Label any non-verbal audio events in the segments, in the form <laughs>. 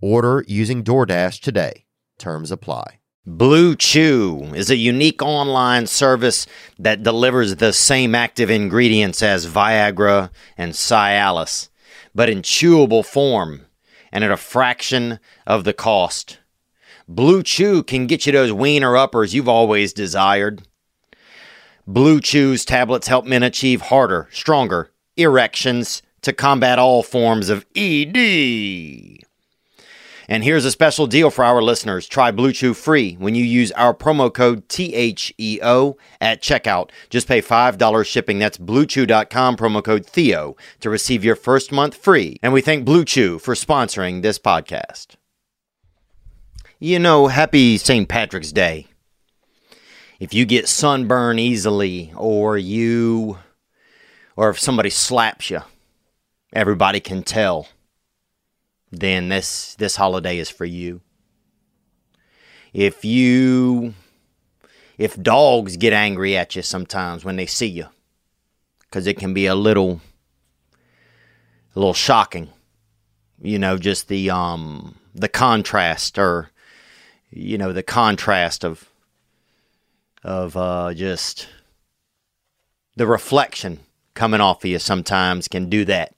Order using DoorDash today. Terms apply. Blue Chew is a unique online service that delivers the same active ingredients as Viagra and Cialis, but in chewable form and at a fraction of the cost. Blue Chew can get you those wiener uppers you've always desired. Blue Chew's tablets help men achieve harder, stronger erections to combat all forms of ED. And here's a special deal for our listeners. Try Blue Chew free when you use our promo code THEO at checkout. Just pay $5 shipping. That's bluechew.com promo code THEO to receive your first month free. And we thank Blue Chew for sponsoring this podcast. You know, happy St. Patrick's Day. If you get sunburn easily or you or if somebody slaps you, everybody can tell then this this holiday is for you. If you if dogs get angry at you sometimes when they see you cuz it can be a little a little shocking. You know, just the um the contrast or you know, the contrast of of uh just the reflection coming off of you sometimes can do that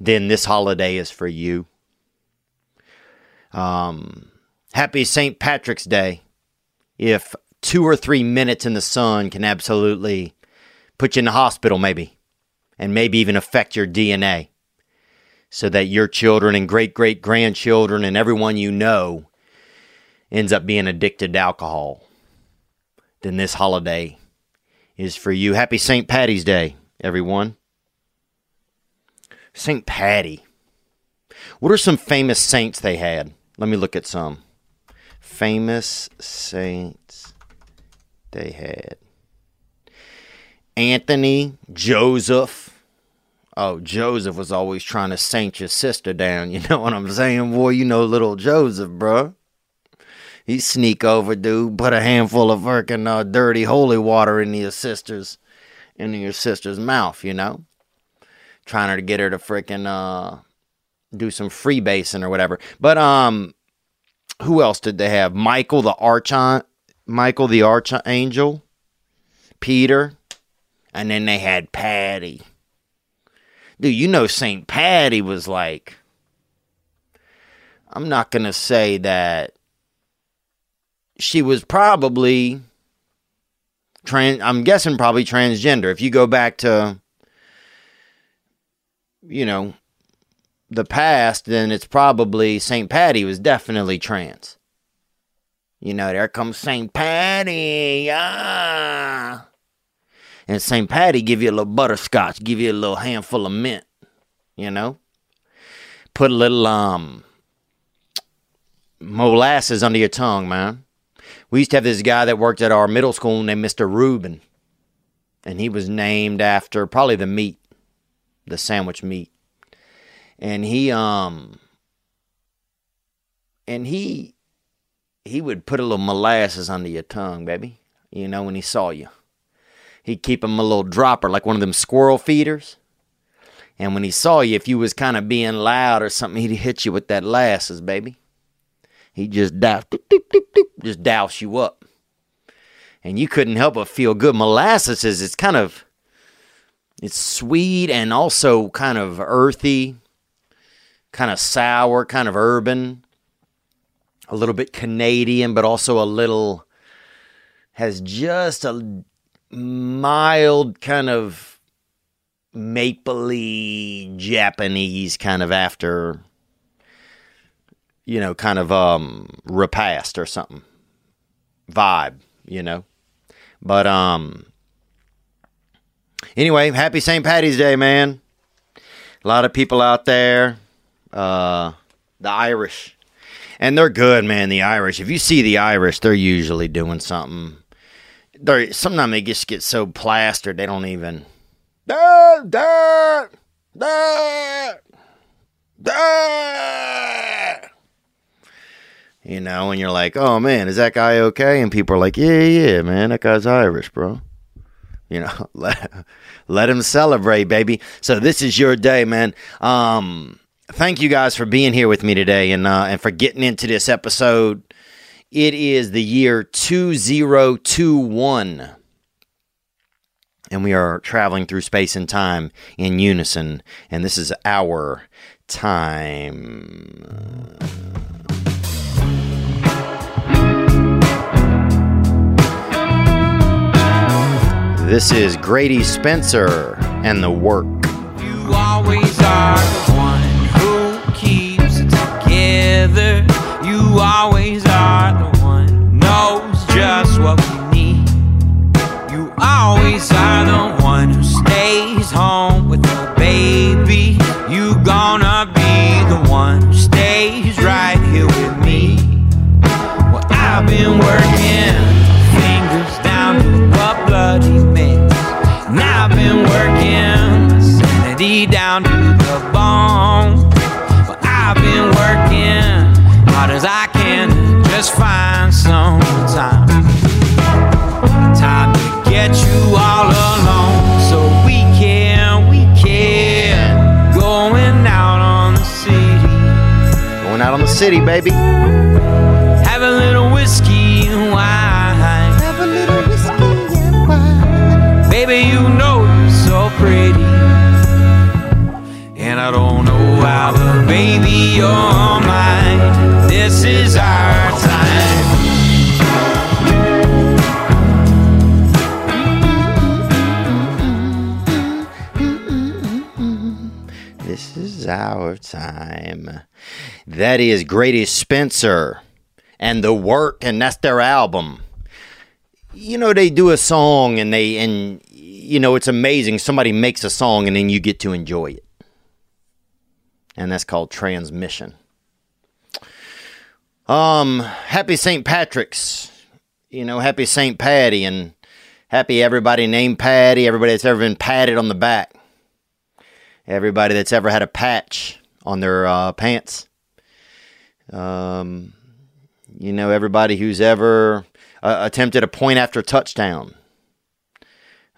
then this holiday is for you. Um, happy St. Patrick's Day. If two or three minutes in the sun can absolutely put you in the hospital, maybe, and maybe even affect your DNA, so that your children and great great grandchildren and everyone you know ends up being addicted to alcohol, then this holiday is for you. Happy St. Patty's Day, everyone. St. Patty. What are some famous saints they had? Let me look at some. Famous saints they had. Anthony, Joseph. Oh, Joseph was always trying to saint your sister down. <laughs> You know what I'm saying? Boy, you know little Joseph, bro. He sneak over, dude, put a handful of freaking uh, dirty holy water in your sister's, in your sister's mouth, you know? Trying to get her to freaking uh, do some freebasing or whatever. But um, who else did they have? Michael the archon, Michael the archangel, Peter, and then they had Patty. Dude, you know Saint Patty was like. I'm not gonna say that she was probably trans. I'm guessing probably transgender. If you go back to you know, the past, then it's probably St. Patty was definitely trans. You know, there comes St. Patty. Ah. And St. Patty give you a little butterscotch, give you a little handful of mint, you know? Put a little um molasses under your tongue, man. We used to have this guy that worked at our middle school named Mr. Rubin. And he was named after probably the meat the sandwich meat. And he um and he he would put a little molasses under your tongue, baby. You know, when he saw you. He'd keep him a little dropper, like one of them squirrel feeders. And when he saw you, if you was kind of being loud or something, he'd hit you with that lasses, baby. He'd just douse, doop, doop, doop, just douse you up. And you couldn't help but feel good. Molasses is it's kind of it's sweet and also kind of earthy, kind of sour, kind of urban. a little bit Canadian, but also a little has just a mild kind of mapley Japanese kind of after you know, kind of um repast or something. Vibe, you know. But um anyway, happy St. Patty's Day, man. A lot of people out there. Uh the Irish. And they're good, man, the Irish. If you see the Irish, they're usually doing something. They're sometimes they just get so plastered they don't even. You know, and you're like, oh man, is that guy okay? And people are like, yeah, yeah, man, that guy's Irish, bro. You know, <laughs> let, let him celebrate, baby. So this is your day, man. Um, thank you guys for being here with me today and uh, and for getting into this episode. It is the year 2021. And we are traveling through space and time in unison. And this is our time. This is Grady Spencer and the work. You always are the one who keeps it together. You always are the one who knows just what we need. You always are the one who stays home with baby. You gonna be the one who stays right here with me. Well, I've been working down to the bone. Well, I've been working hard as I can to just find some time. Time to get you all alone so we can, we can. Going out on the city. Going out on the city, baby. This is our time. This is our time. That is Grady Spencer and the work, and that's their album. You know, they do a song and they, and you know, it's amazing. Somebody makes a song and then you get to enjoy it. And that's called Transmission. Um, happy St. Patrick's. You know, happy St. Patty and happy everybody named Patty, everybody that's ever been patted on the back. Everybody that's ever had a patch on their uh, pants. Um, you know, everybody who's ever uh, attempted a point after touchdown.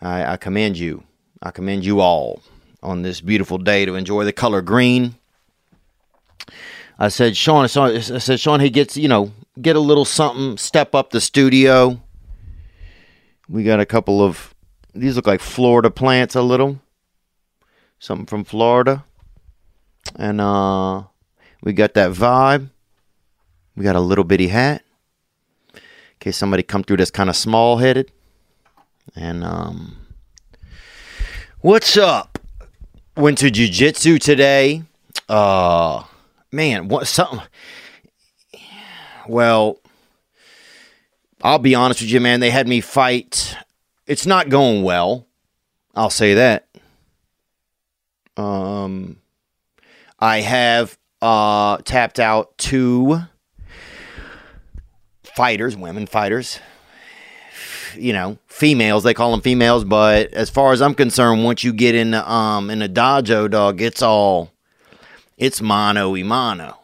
I, I commend you. I commend you all on this beautiful day to enjoy the color green. I said, Sean, I said, Sean, he gets, you know, get a little something, step up the studio. We got a couple of, these look like Florida plants a little. Something from Florida. And uh we got that vibe. We got a little bitty hat. In case somebody come through that's kind of small headed. And um what's up? Went to jujitsu today. Uh man, what something well I'll be honest with you, man. They had me fight. It's not going well. I'll say that. Um, I have uh tapped out two fighters, women fighters. You know, females. They call them females, but as far as I'm concerned, once you get in the um in the dojo, dog, it's all it's mano y mano.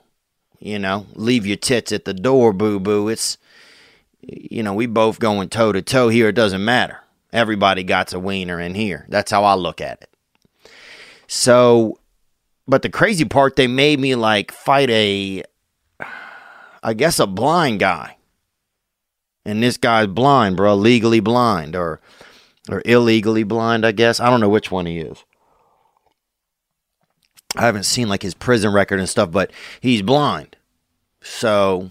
You know, leave your tits at the door, boo boo. It's you know, we both going toe to toe here. It doesn't matter. Everybody got a wiener in here. That's how I look at it. So, but the crazy part, they made me like fight a, I guess, a blind guy. And this guy's blind, bro, legally blind or, or illegally blind, I guess. I don't know which one he is. I haven't seen like his prison record and stuff, but he's blind. So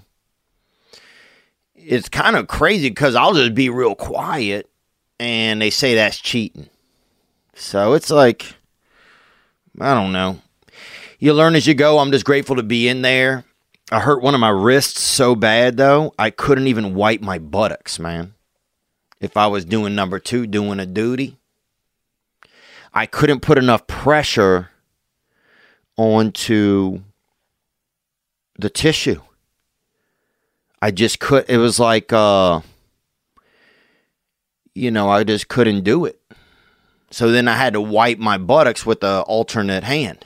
it's kind of crazy because I'll just be real quiet and they say that's cheating. So it's like, I don't know. You learn as you go. I'm just grateful to be in there. I hurt one of my wrists so bad, though, I couldn't even wipe my buttocks, man. If I was doing number two, doing a duty, I couldn't put enough pressure onto the tissue. I just could it was like uh you know, I just couldn't do it. So then I had to wipe my buttocks with the alternate hand.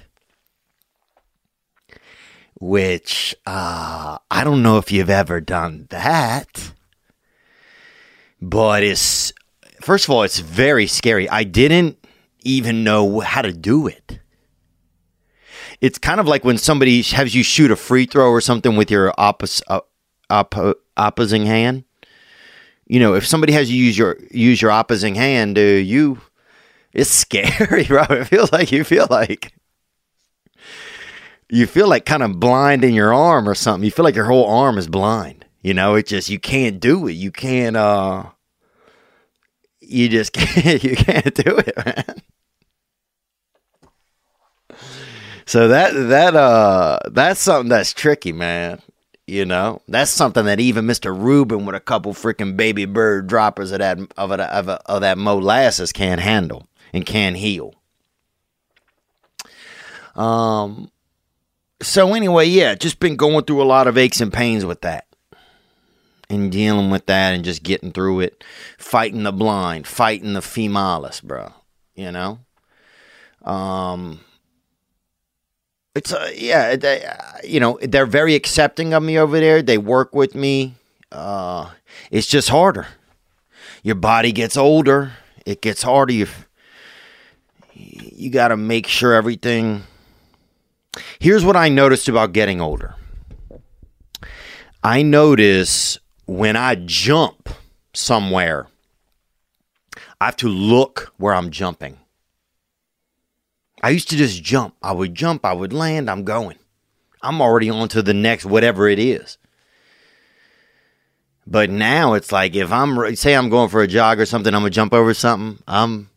Which uh I don't know if you've ever done that. But it's first of all, it's very scary. I didn't even know how to do it. It's kind of like when somebody has you shoot a free throw or something with your opposite uh, oppo- opposing hand. You know, if somebody has you use your use your opposing hand, uh, you it's scary, <laughs> bro. It feels like you feel like you feel like kind of blind in your arm or something. You feel like your whole arm is blind. You know, it just you can't do it. You can't uh you just <laughs> can't you can't do it, man. So that that uh that's something that's tricky, man. You know, that's something that even Mister Rubin with a couple freaking baby bird droppers of that of, a, of, a, of that molasses can't handle and can't heal. Um. So anyway, yeah, just been going through a lot of aches and pains with that, and dealing with that, and just getting through it, fighting the blind, fighting the femalis, bro. You know. Um it's uh, yeah, they, uh, you know, they're very accepting of me over there. They work with me. Uh, it's just harder. Your body gets older. It gets harder. You you got to make sure everything. Here's what I noticed about getting older. I notice when I jump somewhere, I have to look where I'm jumping. I used to just jump. I would jump, I would land, I'm going. I'm already on to the next whatever it is. But now it's like if I'm say I'm going for a jog or something, I'm gonna jump over something. I'm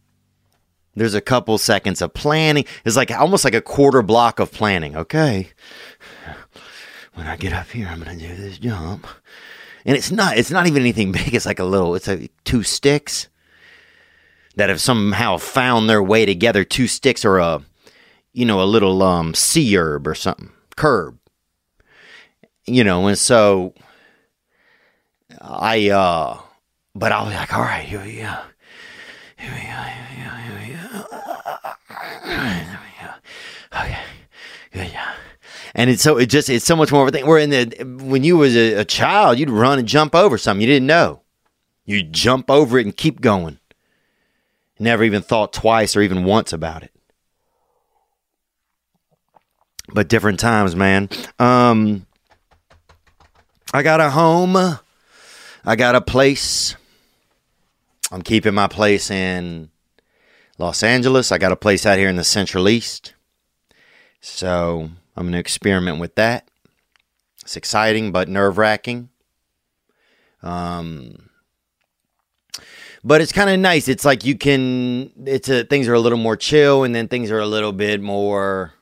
there's a couple seconds of planning. It's like almost like a quarter block of planning. Okay, when I get up here, I'm gonna do this jump, and it's not. It's not even anything big. It's like a little. It's like two sticks that have somehow found their way together. Two sticks or a, you know, a little um sea herb or something, curb. You know, and so I uh but I was like, all right, here we go. Here we go. Okay. Good job. And it's so it just it's so much more of a thing. Where in the when you was a, a child, you'd run and jump over something you didn't know. You jump over it and keep going. Never even thought twice or even once about it. But different times, man. Um I got a home. I got a place. I'm keeping my place in Los Angeles. I got a place out here in the Central East. So I'm going to experiment with that. It's exciting, but nerve wracking. Um, but it's kind of nice. It's like you can. It's a things are a little more chill, and then things are a little bit more.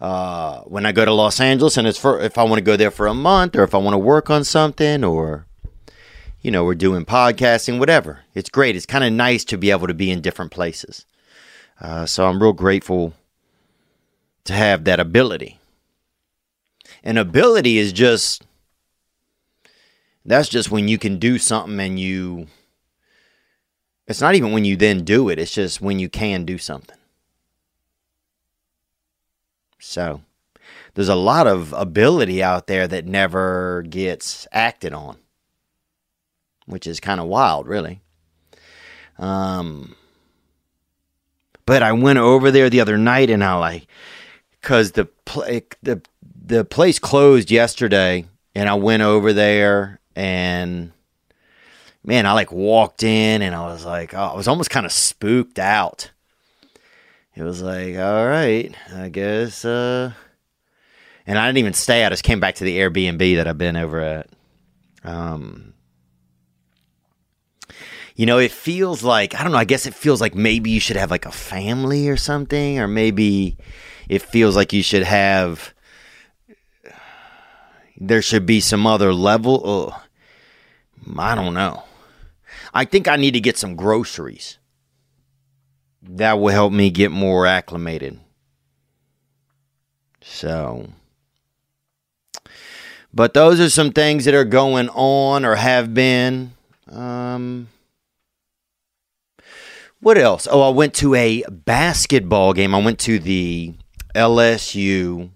Uh, when I go to Los Angeles, and it's for if I want to go there for a month, or if I want to work on something, or you know, we're doing podcasting, whatever. It's great. It's kind of nice to be able to be in different places. Uh, so I'm real grateful to have that ability. And ability is just that's just when you can do something and you it's not even when you then do it, it's just when you can do something. So, there's a lot of ability out there that never gets acted on, which is kind of wild, really. Um, but I went over there the other night and I like, cause the pl- the the place closed yesterday, and I went over there and man, I like walked in and I was like, oh, I was almost kind of spooked out. It was like, all right, I guess. Uh, and I didn't even stay. I just came back to the Airbnb that I've been over at. Um, you know, it feels like, I don't know, I guess it feels like maybe you should have like a family or something, or maybe it feels like you should have, there should be some other level. Oh, I don't know. I think I need to get some groceries. That will help me get more acclimated. So, but those are some things that are going on or have been. Um, what else? Oh, I went to a basketball game. I went to the LSU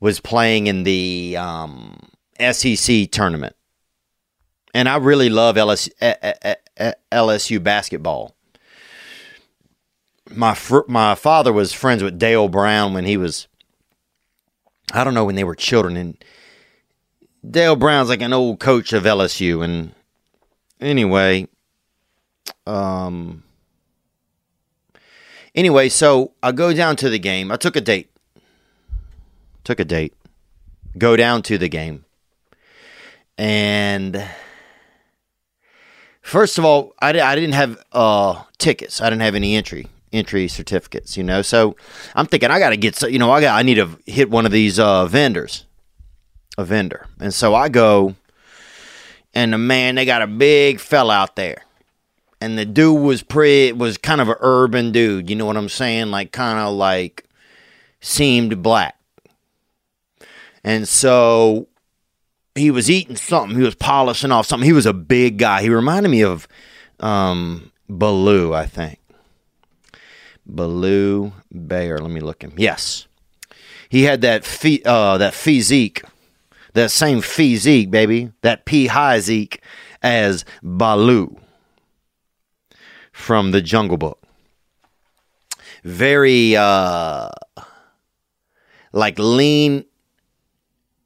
was playing in the um, SEC tournament, and I really love LSU, eh, eh, eh, LSU basketball. My fr- my father was friends with Dale Brown when he was, I don't know when they were children, and Dale Brown's like an old coach of LSU, and anyway, um Anyway, so I go down to the game. I took a date. Took a date. Go down to the game. And first of all, I, I didn't have uh, tickets. I didn't have any entry entry certificates, you know. So I'm thinking I got to get, So, you know, I got I need to hit one of these uh, vendors, a vendor. And so I go, and the man, they got a big fella out there and the dude was pretty was kind of an urban dude you know what i'm saying like kind of like seemed black and so he was eating something. He was polishing off something. He was a big guy. He reminded me of um baloo i think. Baloo bear. Let me look him. Yes. He had that phy- uh that physique. That same physique baby. That p zeke as baloo from the Jungle Book. Very uh like lean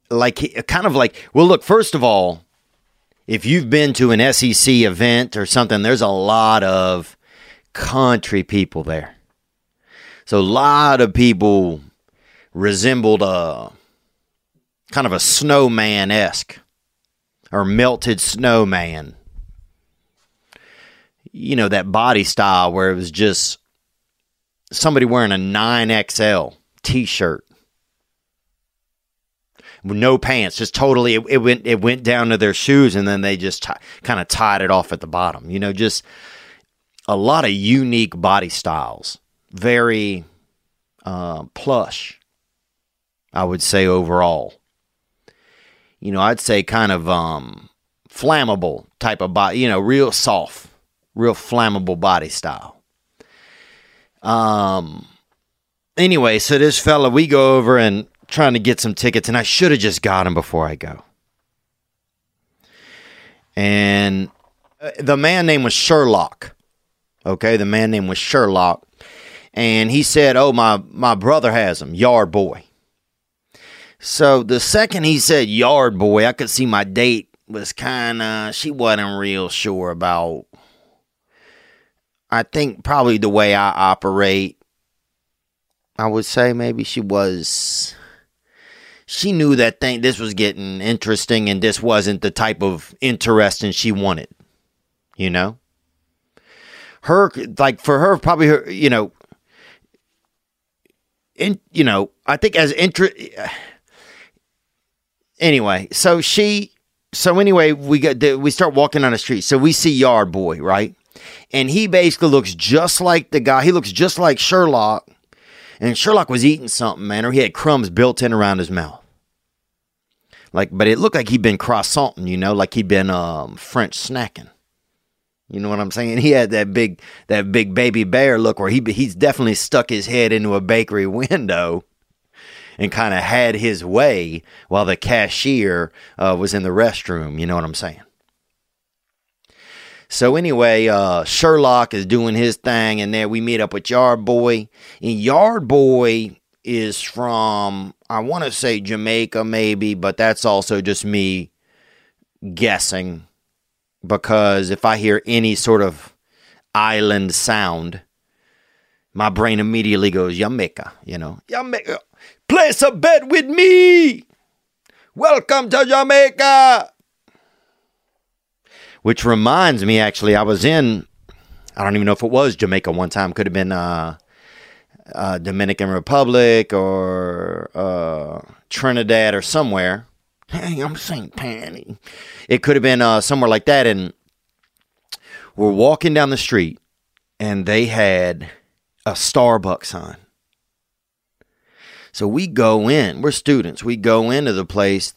like kind of like well look first of all if you've been to an SEC event or something there's a lot of country people there. So a lot of people resembled a kind of a snowman esque or melted snowman you know, that body style where it was just somebody wearing a 9XL t shirt. No pants, just totally. It, it, went. It went down to their shoes, and then they just t- kind of tied it off at the bottom. You know, just a lot of unique body styles. Very uh, plush, I would say overall. You know, I'd say kind of um, flammable type of body. You know, real soft real flammable body style. Um. Anyway, so this fella, we go over and trying to get some tickets, and I should have just got them before I go. And uh, the man name was Sherlock. Okay, the man name was Sherlock, and he said, "Oh, my my brother has them, Yard Boy." So the second he said Yard Boy, I could see my date was kind of she wasn't real sure about I think probably the way I operate, I would say maybe she was. She knew that thing. This was getting interesting, and this wasn't the type of interesting she wanted. You know, her like for her probably her. You know, in you know I think as interest. Anyway, so she. So anyway, we got we start walking on the street. So we see Yard Boy, right? and he basically looks just like the guy. He looks just like Sherlock. And Sherlock was eating something, man, or he had crumbs built in around his mouth. Like, but it looked like he'd been croissanting, you know, like he'd been um, French snacking. You know what I'm saying? <laughs> He had that big, that big baby bear look where he he's definitely stuck his head into a bakery <laughs> window and kind of had his way while the cashier uh, was in the restroom. You know what I'm saying? So anyway, uh, Sherlock is doing his thing, and there we meet up with Yard Boy. And Yard Boy is from I want to say Jamaica, maybe, but that's also just me guessing because if I hear any sort of island sound, my brain immediately goes Jamaica. You know, Jamaica. Place a bet with me. Welcome to Jamaica. Which reminds me, actually, I was in, I don't even know if it was Jamaica one time. Could have been uh, uh, Dominican Republic or uh, Trinidad or somewhere. Hey, I'm St. Patty. It could have been uh, somewhere like that. And we're walking down the street and they had a Starbucks sign. So we go in, we're students, we go into the place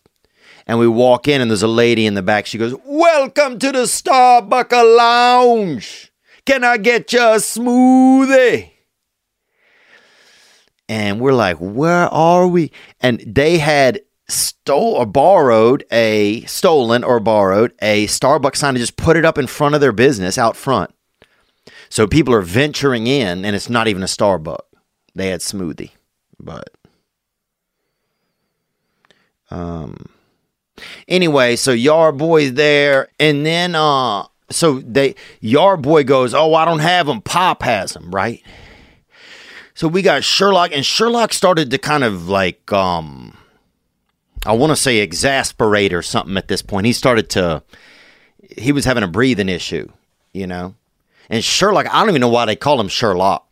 and we walk in and there's a lady in the back. She goes, Welcome to the Starbucks Lounge. Can I get you a smoothie? And we're like, Where are we? And they had stole or borrowed a stolen or borrowed a Starbucks sign and just put it up in front of their business out front. So people are venturing in and it's not even a Starbucks. They had smoothie. But um anyway, so Yard Boy's there and then uh so they Yard Boy goes, "Oh, I don't have them. Pop has them, right?" So we got Sherlock and Sherlock started to kind of like um I want to say exasperate or something at this point. He started to, he was having a breathing issue, you know? And Sherlock, I don't even know why they call him Sherlock.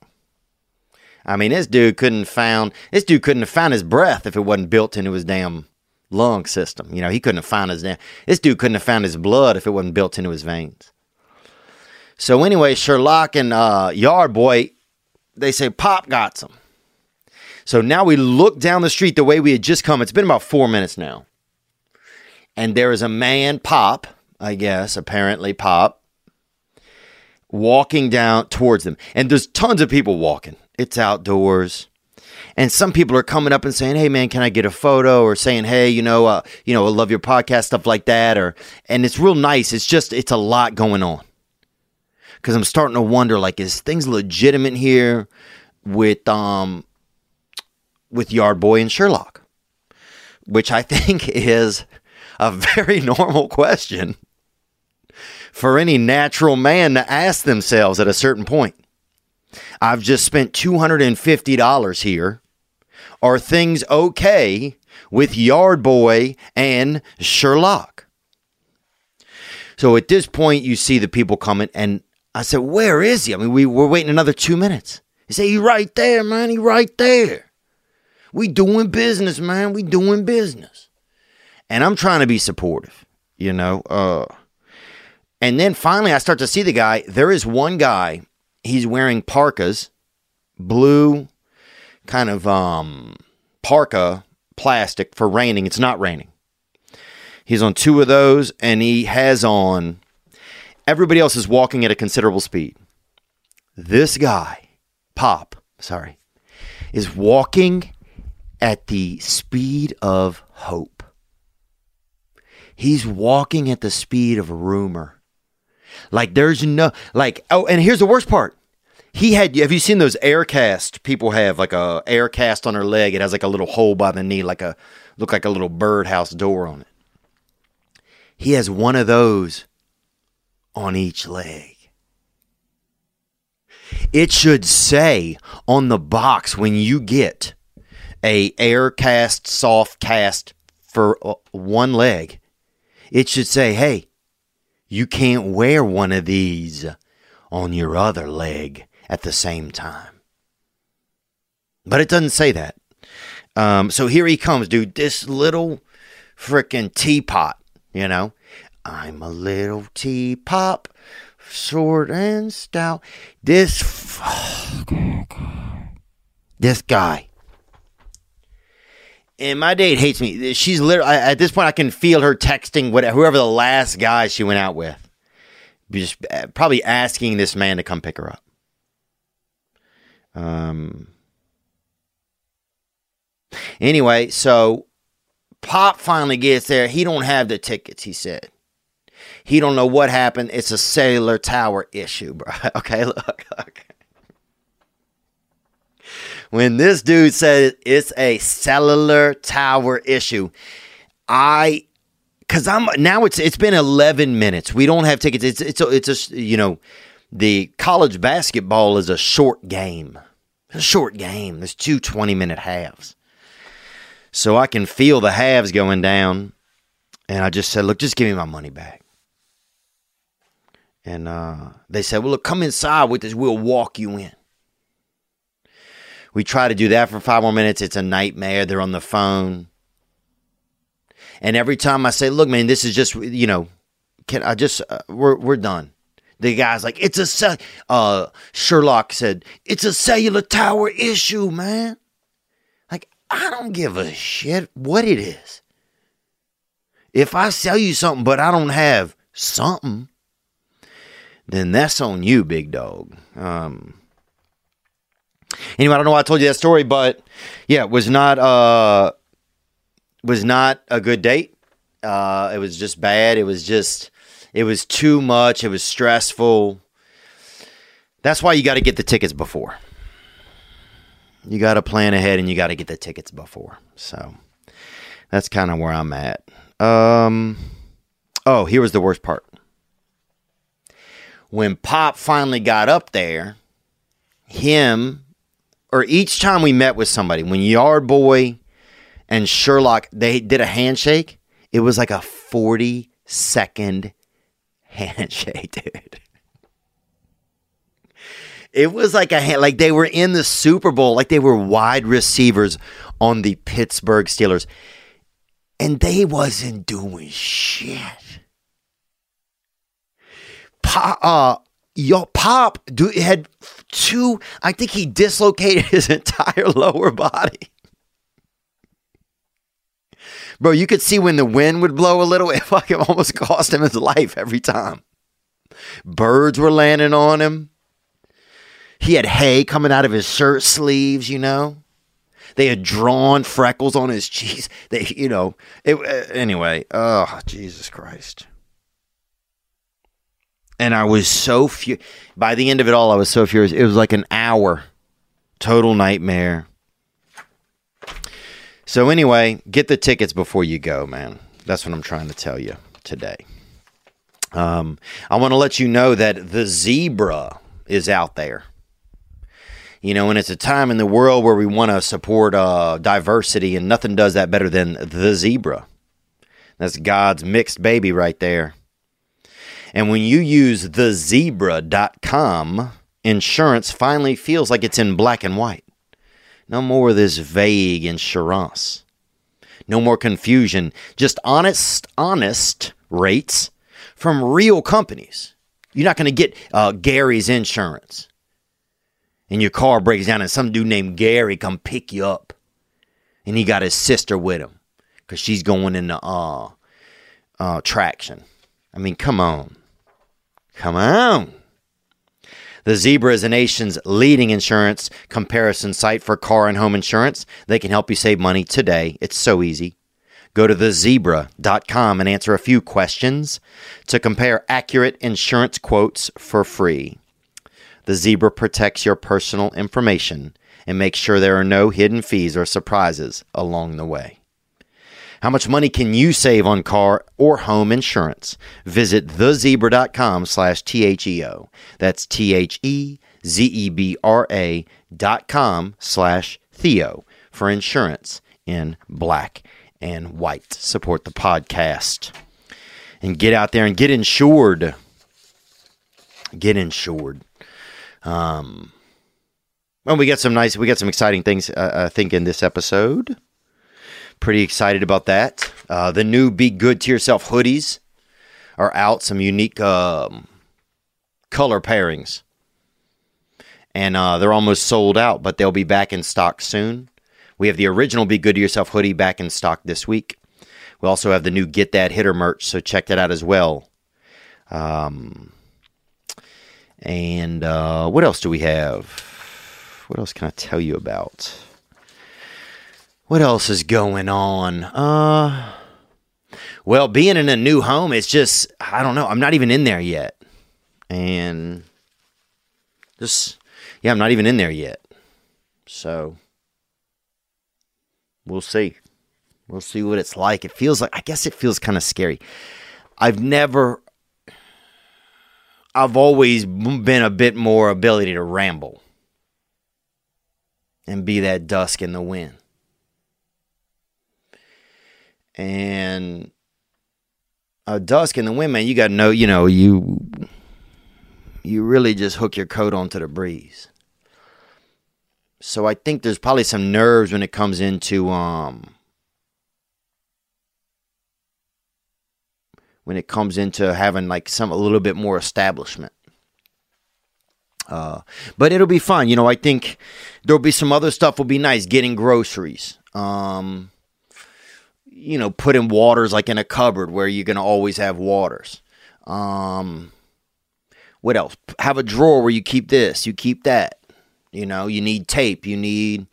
I mean, this dude couldn't found, this dude couldn't have found his breath if it wasn't built into his damn lung system. You know, he couldn't have found his this dude couldn't have found his blood if it wasn't built into his veins. So anyway, Sherlock and uh, Yard Boy, they say Pop got some. So now we look down the street the way we had just come. It's been about four minutes now. And there is a man, Pop, I guess, apparently Pop, walking down towards them. And there's tons of people walking. It's outdoors. And some people are coming up and saying, "Hey, man, can I get a photo?" Or saying, "Hey, you know, uh, you know, I love your podcast, stuff like that." Or, and it's real nice. It's just, it's a lot going on. Because I'm starting to wonder, like, is things legitimate here with um with Yard Boy and Sherlock, which I <laughs> think is a very <laughs> normal question for any natural man to ask themselves at a certain point. I've just spent $250 here. Are things okay with Yard Boy and Sherlock? So at this point, you see the people coming, and I said, Where is he? I mean, we were waiting another two minutes. He said, He right there, man. He right there. We doing business, man. We doing business. And I'm trying to be supportive, you know. Uh and then finally I start to see the guy. There is one guy, he's wearing parkas, blue kind of um parka plastic for raining. It's not raining. He's on two of those and he has on everybody else is walking at a considerable speed. This guy, Pop, sorry, is walking at the speed of hope. He's walking at the speed of rumor. Like there's no like oh and here's the worst part. He had have you seen those air cast people have like a air cast on their leg it has like a little hole by the knee like a look like a little birdhouse door on it. He has one of those on each leg. It should say on the box when you get a air cast soft cast for uh, one leg it should say hey you can't wear one of these on your other leg at the same time but it doesn't say that um, so here he comes dude this little freaking teapot you know i'm a little teapot short and stout this <sighs> this guy and my date hates me. She's literally at this point. I can feel her texting whatever, whoever the last guy she went out with, just uh, probably asking this man to come pick her up. Um. Anyway, so Pop finally gets there. He don't have the tickets. He said he don't know what happened. It's a cellular tower issue, bro. <laughs> Okay, look. Okay when this dude said it's a cellular tower issue, I because I'm now it's it's been 11 minutes. We don't have tickets. It's it's a, it's a you know the college basketball is a short game. A short game. There's two 20 minute halves. So I can feel the halves going down. And I just said, look, just give me my money back. And uh, they said, Well, look, come inside with us. We'll walk you in. We try to do that for five more minutes. It's a nightmare. They're on the phone. And every time I say, Look, man, this is just, you know, can I just, uh, we're, we're done. The guy's like, It's a, cell-" uh, Sherlock said, It's a cellular tower issue, man. Like, I don't give a shit what it is. If I sell you something, but I don't have something, then that's on you, big dog. Um, anyway, I don't know why I told you that story, but yeah, it was not uh was not a good date. Uh, it was just bad. It was just it was too much. It was stressful. That's why you got to get the tickets before. You got to plan ahead and you got to get the tickets before. So that's kind of where I'm at. Um, oh, here was the worst part. When Pop finally got up there, him, or each time we met with somebody, when Yard Boy and Sherlock, they did a handshake, it was like a 40 second handshake, <laughs> dude. It was like a like they were in the Super Bowl, like they were wide receivers on the Pittsburgh Steelers and they wasn't doing shit. Pop, uh, yo, Pop do, had two. I think he dislocated <laughs> his entire lower body. Bro, you could see when the wind would blow a little, <laughs> it fucking almost cost him his life every time. Birds were landing on him. He had hay coming out of his shirt sleeves, you know. They had drawn freckles on his cheeks. <laughs> They, you know, it, uh, anyway. Oh, Jesus Christ. And I was so fu- by the end of it all, I was so furious. It was like an hour, total nightmare. So anyway, get the tickets before you go, man. That's what I'm trying to tell you today. Um, I want to let you know that the zebra is out there. You know, and it's a time in the world where we want to support uh, diversity, and nothing does that better than the zebra. That's God's mixed baby right there. And when you use thezebra.com, insurance finally feels like it's in black and white. No more of this vague insurance. No more confusion. Just honest, honest rates from real companies. You're not going to get uh, Gary's insurance and your car breaks down and some dude named Gary come pick you up and he got his sister with him because she's going into uh, uh, traction. I mean, come on. Come on. The Zebra is the nation's leading insurance comparison site for car and home insurance. They can help you save money today. It's so easy. Go to thezebra.com and answer a few questions to compare accurate insurance quotes for free. The Zebra protects your personal information and makes sure there are no hidden fees or surprises along the way. How much money can you save on car or home insurance? Visit thezebra.com slash T-H-E-O. That's T-H-E-Z-E-B-R-A dot com slash Theo for insurance in black and white. Support the podcast and get out there and get insured. Get insured. Um, well, we got some nice, we got some exciting things, uh, I think, in this episode. Pretty excited about that. Uh, the new Be Good to Yourself hoodies are out, some unique um, color pairings. And uh, they're almost sold out, but they'll be back in stock soon. We have the original Be Good to Yourself hoodie back in stock this week. We also have the new Get That Hitter merch, so check that out as well. Um, and uh, what else do we have? What else can I tell you about? What else is going on? Uh, well, being in a new home, it's just I don't know. I'm not even in there yet, and just yeah, I'm not even in there yet. So we'll see. We'll see what it's like. It feels like I guess it feels kind of scary. I've never I've always been a bit more ability to ramble and be that dusk in the wind. And a dusk in the wind, man, you got to know, you know, you you really just hook your coat onto the breeze. So I think there's probably some nerves when it comes into um when it comes into having like some a little bit more establishment. Uh, but it'll be fun. You know, I think there'll be some other stuff will be nice. Getting groceries. Um, you know, put in waters like in a cupboard where you're gonna always have waters. Um, what else? Have a drawer where you keep this, you keep that. You know, you need tape, you need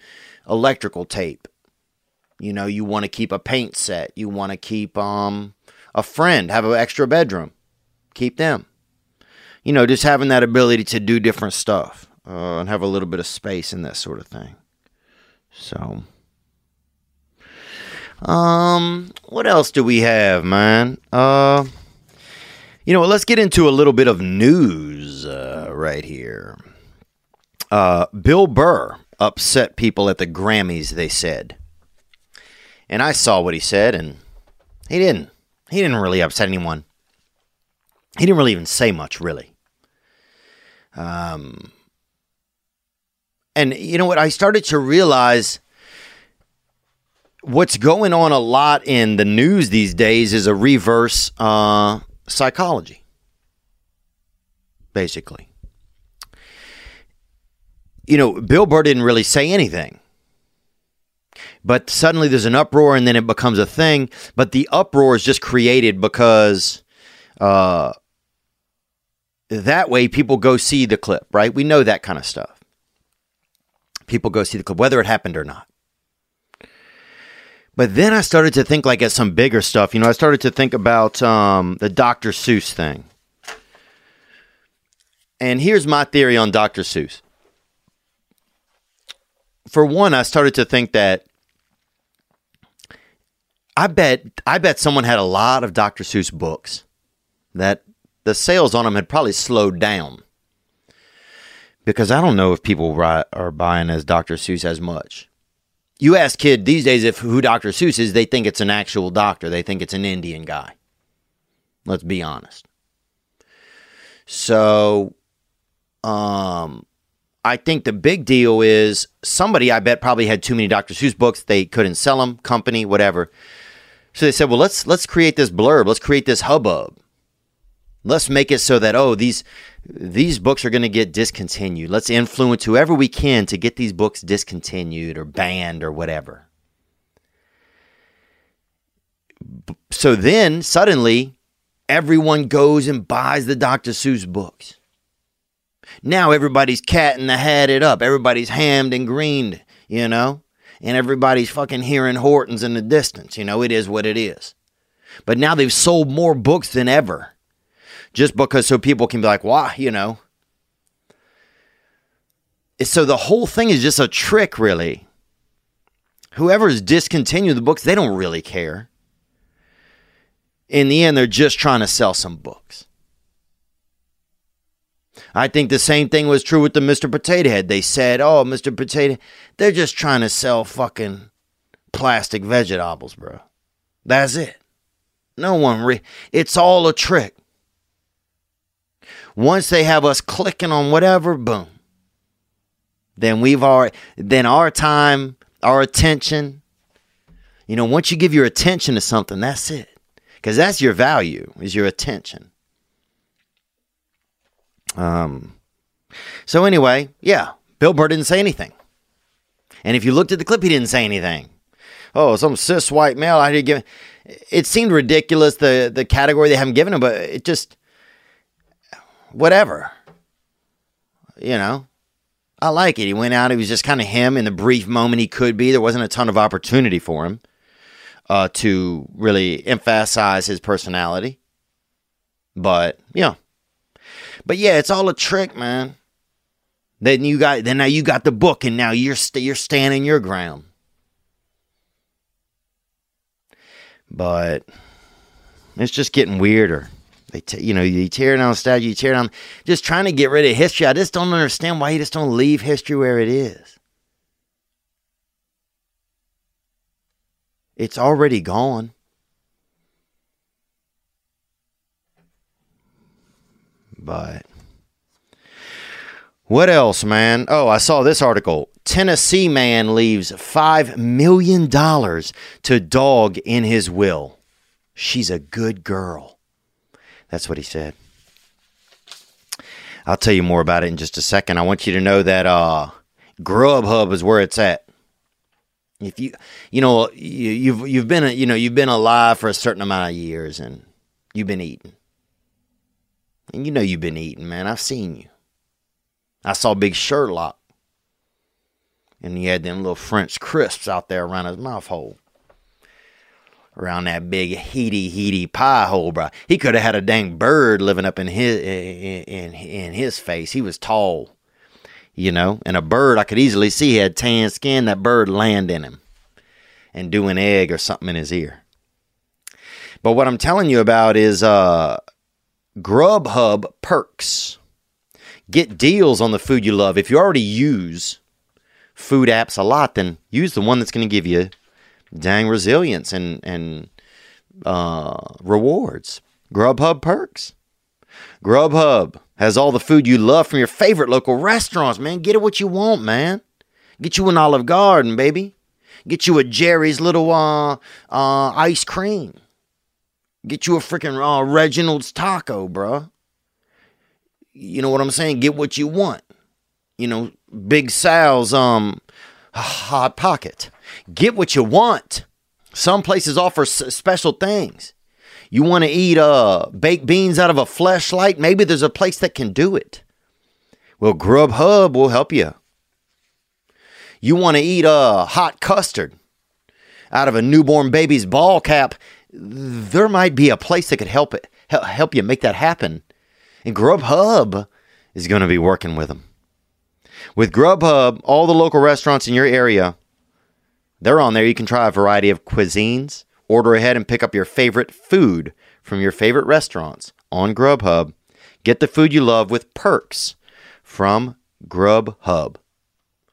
electrical tape. You know, you want to keep a paint set, you want to keep um a friend, have an extra bedroom. Keep them. You know, just having that ability to do different stuff uh, and have a little bit of space and that sort of thing. So, um, what else do we have, man? Uh, you know? Let's get into a little bit of news uh, right here. Uh, Bill Burr upset people at the Grammys. They said, and I saw what he said, and he didn't. He didn't really upset anyone. He didn't really even say much, really. Um, and you know what? I started to realize what's going on a lot in the news these days is a reverse uh, psychology, basically. You know, Bill Burr didn't really say anything. But suddenly there's an uproar and then it becomes a thing. But the uproar is just created because uh, that way people go see the clip, right? We know that kind of stuff. People go see the clip, whether it happened or not. But then I started to think like at some bigger stuff. You know, I started to think about um, the Dr. Seuss thing. And here's my theory on Dr. Seuss. For one, I started to think that I bet I bet someone had a lot of Dr. Seuss books that the sales on them had probably slowed down because I don't know if people are buying as Dr. Seuss as much you ask kid these days if who Dr. Seuss is, they think it's an actual doctor. They think it's an Indian guy. Let's be honest. So, um, I think the big deal is somebody I bet probably had too many Dr. Seuss books. They couldn't sell them, company, whatever. So they said, well, let's let's create this blurb. Let's create this hubbub. Let's make it so that oh these these books are going to get discontinued. Let's influence whoever we can to get these books discontinued or banned or whatever. So then suddenly everyone goes and buys the Dr. Seuss books. Now everybody's cat in the hat it up. Everybody's hammed and greened, you know? And everybody's fucking hearing Hortons in the distance. You know, it is what it is. But now they've sold more books than ever just because so people can be like, why, you know. So the whole thing is just a trick, really. Whoever's discontinued the books, they don't really care. In the end, they're just trying to sell some books. I think the same thing was true with the Mr. Potato Head. They said, oh, Mr. Potato, they're just trying to sell fucking plastic vegetables, bro. That's it. No one re- it's all a trick. Once they have us clicking on whatever, boom. Then we've already, then our time, our attention, you know, once you give your attention to something, that's it. Because that's your value, is your attention. Um, so anyway, yeah, Bill Burr didn't say anything. And if you looked at the clip, he didn't say anything. Oh, some cis white male I didn't give. It seemed ridiculous the the category they haven't given him, but it just whatever. You know, I like it. He went out. He was just kind of him in the brief moment he could be. There wasn't a ton of opportunity for him uh, to really emphasize his personality. But yeah, but yeah, it's all a trick, man. Then you got then now you got the book, and now you're you st- you're standing your ground. But it's just getting weirder. They, you know, you tear down a statue, you tear down, just trying to get rid of history. I just don't understand why you just don't leave history where it is. It's already gone. But What else, man? Oh, I saw this article. Tennessee man leaves $5 million to dog in his will. She's a good girl. That's what he said. I'll tell you more about it in just a second. I want you to know that uh, Grubhub is where it's at. If you, you know, you, you've you've been, you know, you've been alive for a certain amount of years, and you've been eating, and you know you've been eating, man. I've seen you. I saw Big Sherlock, and he had them little French crisps out there around his mouth hole around that big heaty heaty pie hole, bro. He could have had a dang bird living up in his in, in in his face. He was tall, you know, and a bird I could easily see had tan skin. That bird land in him and do an egg or something in his ear. But what I'm telling you about is uh, Grubhub perks. Get deals on the food you love. If you already use food apps a lot, then use the one that's going to give you dang resilience and and uh, rewards. Grubhub perks. Grubhub has all the food you love from your favorite local restaurants, man. Get it what you want, man. Get you an Olive Garden, baby. Get you a Jerry's little uh, uh, ice cream. Get you a freaking uh, Reginald's taco, bruh. You know what I'm saying? Get what you want. You know, Big Sal's um hot pocket. Get what you want. Some places offer s- special things. You want to eat uh, baked beans out of a fleshlight? Maybe there's a place that can do it. Well, Grubhub will help you. You want to eat a uh, hot custard out of a newborn baby's ball cap? There might be a place that could help it help you make that happen. And Grubhub is going to be working with them. With Grubhub, all the local restaurants in your area they're on there. You can try a variety of cuisines, order ahead, and pick up your favorite food from your favorite restaurants on Grubhub. Get the food you love with perks from Grubhub.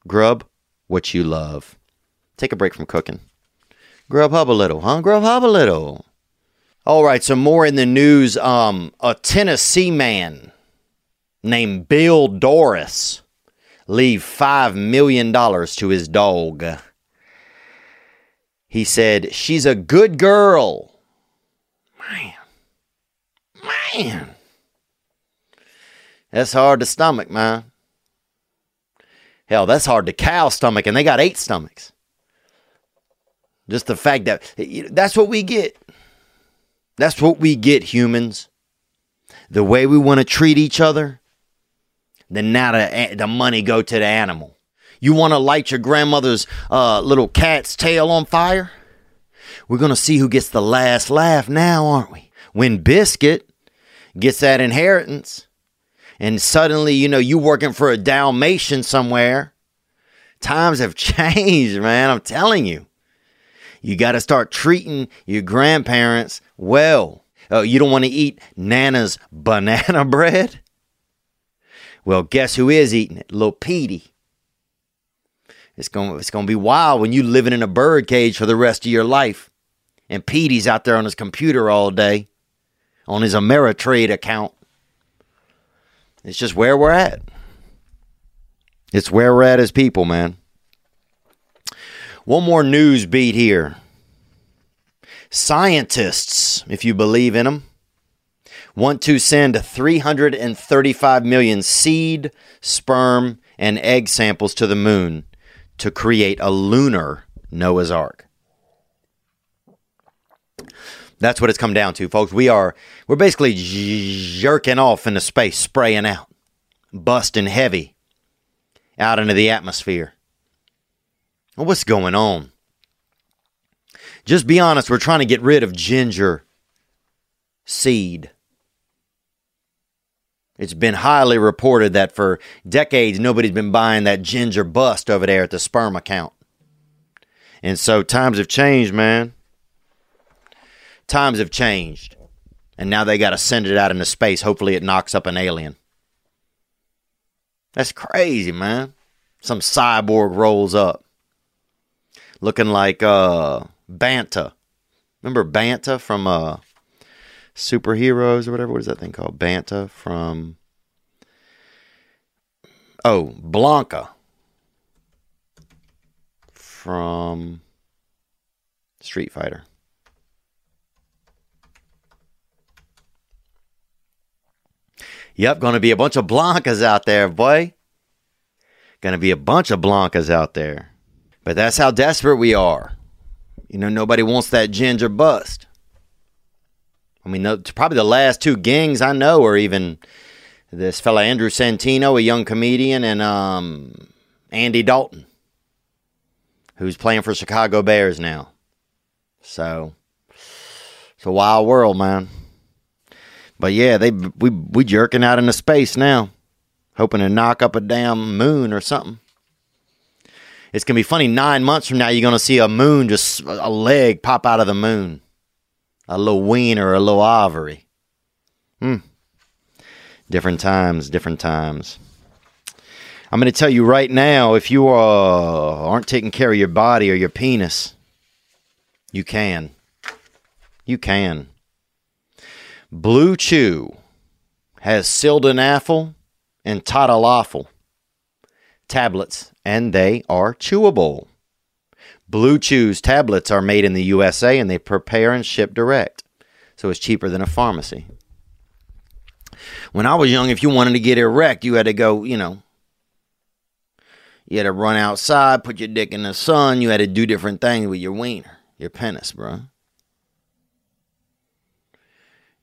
Grub what you love. Take a break from cooking. Grubhub a little, huh? Grubhub a little. All right, so more in the news. Um, a Tennessee man named Bill Dorris leave $5 million to his dog. He said, She's a good girl. Man. Man. That's hard to stomach, man. Hell, that's hard to cow stomach, and they got eight stomachs. Just the fact that that's what we get. That's what we get, humans. The way we want to treat each other, then now the, the money go to the animal. You want to light your grandmother's uh, little cat's tail on fire? We're going to see who gets the last laugh now, aren't we? When Biscuit gets that inheritance, and suddenly, you know, you working for a Dalmatian somewhere. Times have <laughs> changed, man. I'm telling you. You got to start treating your grandparents well. Oh, you don't want to eat Nana's <laughs> banana bread? Well, guess who is eating it? Little Petey. It's going it's going to be wild when you living in a bird cage for the rest of your life. And Petey's out there on his computer all day on his Ameritrade account. It's just where we're at. It's where we're at as people, man. One more news beat here. Scientists, if you believe in them, want to send 335 million seed, sperm, and egg samples to the moon to create a lunar Noah's Ark. That's what it's come down to, folks. We are we're basically jerking off into space, spraying out, busting heavy out into the atmosphere. Well, what's going on? Just be honest, we're trying to get rid of ginger seed. It's been highly reported that for decades nobody's been buying that ginger bust over there at the sperm account. And so times have changed, man. Times have changed. And now they got to send it out into space. Hopefully it knocks up an alien. That's crazy, man. Some cyborg rolls up. Looking like uh Banta. Remember Banta from uh superheroes or whatever. What is that thing called? Banta from Oh, Blanka from Street Fighter. Yep, going to be a bunch of Blankas out there, boy. Going to be a bunch of Blankas out there. But that's how desperate we are. You know, nobody wants that ginger bust. I mean, no, probably the last two gangs I know are even this fella Andrew Santino, a young comedian, and um, Andy Dalton, who's playing for Chicago Bears now. So it's a wild world, man. But yeah, they we we jerking out into space now, hoping to knock up a damn moon or something. It's gonna be funny. Nine months from now, you're gonna see a moon, just a leg pop out of the moon, a little wiener, a little ovary. Hmm. Different times, different times. I'm going to tell you right now if you uh, aren't taking care of your body or your penis, you can. You can. Blue Chew has sildenafil and tadalafil tablets, and they are chewable. Blue Chew's tablets are made in the USA and they prepare and ship direct, so it's cheaper than a pharmacy. When I was young, if you wanted to get erect, you had to go, you know, you had to run outside, put your dick in the sun. You had to do different things with your wiener, your penis, bro.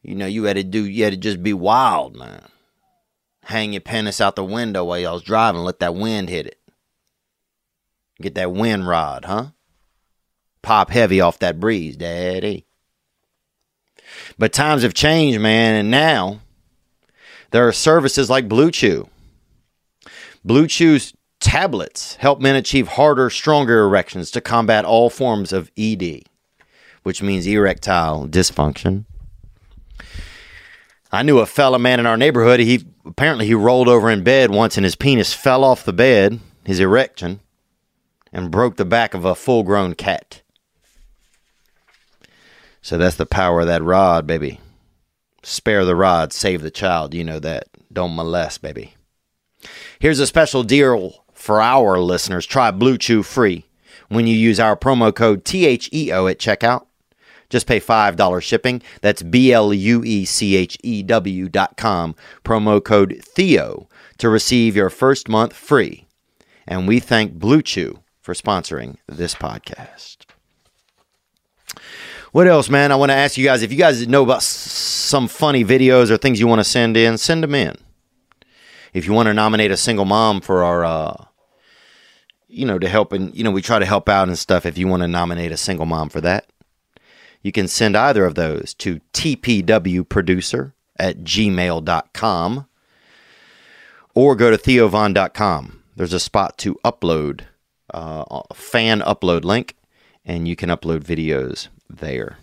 You know, you had to do, you had to just be wild, man. Hang your penis out the window while y'all was driving, let that wind hit it. Get that wind rod, huh? Pop heavy off that breeze, daddy. But times have changed, man, and now there are services like Blue Chew. Blue Chew's tablets help men achieve harder, stronger erections to combat all forms of ED, which means erectile dysfunction. I knew a fellow man in our neighborhood. He apparently he rolled over in bed once and his penis fell off the bed, his erection, and broke the back of a full-grown cat. So that's the power of that rod, baby. Spare the rod, save the child. You know that. Don't molest, baby. Here's a special deal for our listeners. Try Blue Chew free when you use our promo code THEO at checkout. Just pay $5 shipping. That's B L U E C H E W dot com. Promo code THEO to receive your first month free. And we thank Blue Chew for sponsoring this podcast. What else, man? I want to ask you guys if you guys know about some funny videos or things you want to send in, send them in. If you want to nominate a single mom for our, uh, you know, to help and, you know, we try to help out and stuff. If you want to nominate a single mom for that, you can send either of those to tpwproducer at gmail.com or go to theovon.com. There's a spot to upload, uh, a fan upload link, and you can upload videos there.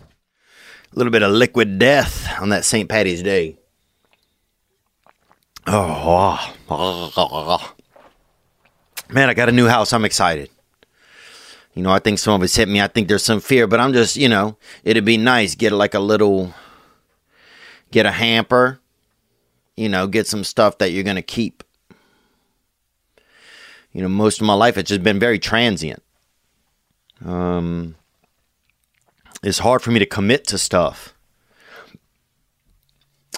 A little bit of liquid death on that St. Patty's Day. Oh, man, I got a new house. I'm excited. You know, I think some of it's hit me. I think there's some fear, but I'm just, you know, it'd be nice get like a little, get a hamper, you know, get some stuff that you're gonna keep. You know, most of my life it's just been very transient. Um, it's hard for me to commit to stuff.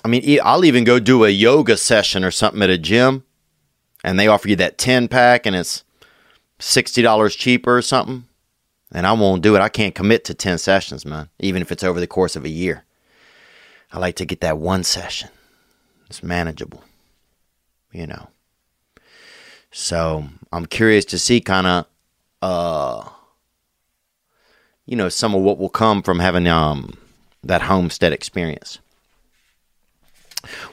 I mean, I'll even go do a yoga session or something at a gym, and they offer you that 10 pack and it's $60 cheaper or something. And I won't do it. I can't commit to 10 sessions, man, even if it's over the course of a year. I like to get that one session. It's manageable, you know. So I'm curious to see kind of, uh, you know, some of what will come from having um that homestead experience.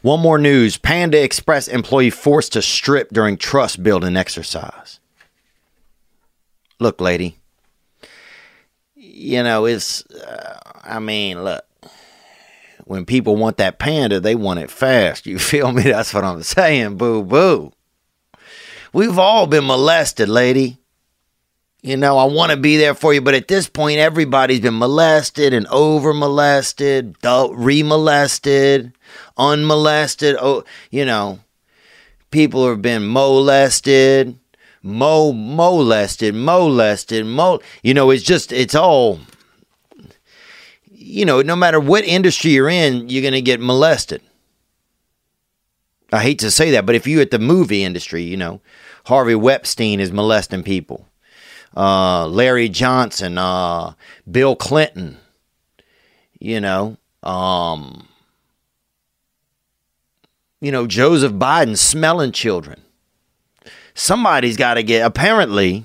One more news: Panda Express employee forced to strip during trust building exercise. Look, lady. You know, it's. Uh, I mean, look. When people want that panda, they want it fast. You <laughs> feel me? That's what I'm saying. Boo boo. We've all been molested, lady. You know, I want to be there for you, but at this point, everybody's been molested and over molested, re molested, unmolested. Oh, you know, people have been molested, mo molested, molested, mo. You know, it's just it's all. You know, no matter what industry you're in, you're gonna get molested. I hate to say that, but if you're at the movie industry, you know, Harvey Weinstein is molesting people. Uh, Larry Johnson, uh, Bill Clinton, you know, um, you know, Joseph Biden smelling children. Somebody's got to get, apparently,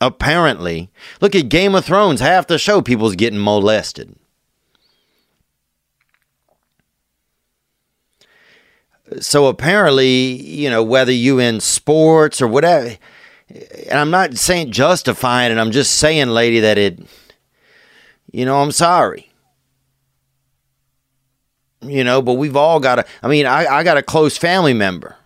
apparently, look at Game of Thrones, half the show people's getting molested. So apparently, you know, whether you in sports or whatever, and I'm not saying justifying it, I'm just saying, lady, that it, you know, I'm sorry you know, but we've all got a, I mean, I, I got a close family member,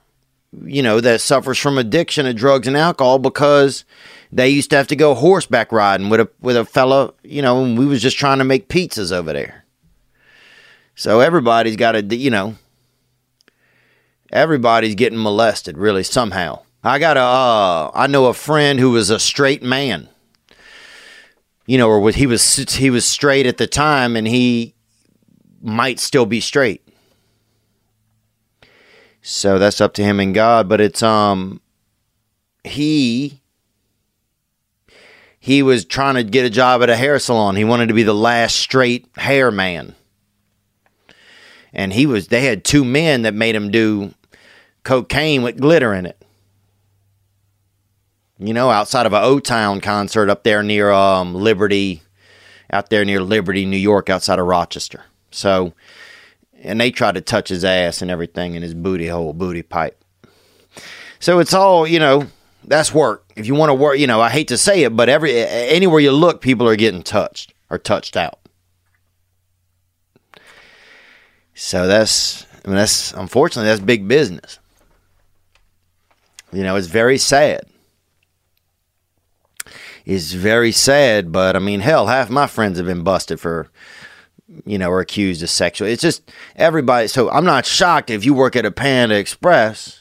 you know, that suffers from addiction to drugs and alcohol because they used to have to go horseback riding with a, with a fella, you know, and we was just trying to make pizzas over there. So everybody's got to, you know, everybody's getting molested really somehow. I got a, uh, I know a friend who was a straight man, you know, or he was, he was straight at the time and he, might still be straight. So that's up to him and God, but it's um he he was trying to get a job at a hair salon. He wanted to be the last straight hair man. And he was they had two men that made him do cocaine with glitter in it. You know, outside of a O Town concert up there near um, Liberty, out there near Liberty, New York, outside of Rochester. So, and they try to touch his ass and everything in his booty hole, booty pipe. So it's all, you know, that's work. If you want to work, you know, I hate to say it, but every anywhere you look, people are getting touched or touched out. So that's, I mean, that's unfortunately that's big business. You know, it's very sad. It's very sad, but I mean, hell, half my friends have been busted for you know, or accused of sexual. It's just everybody. So I'm not shocked if you work at a Panda Express.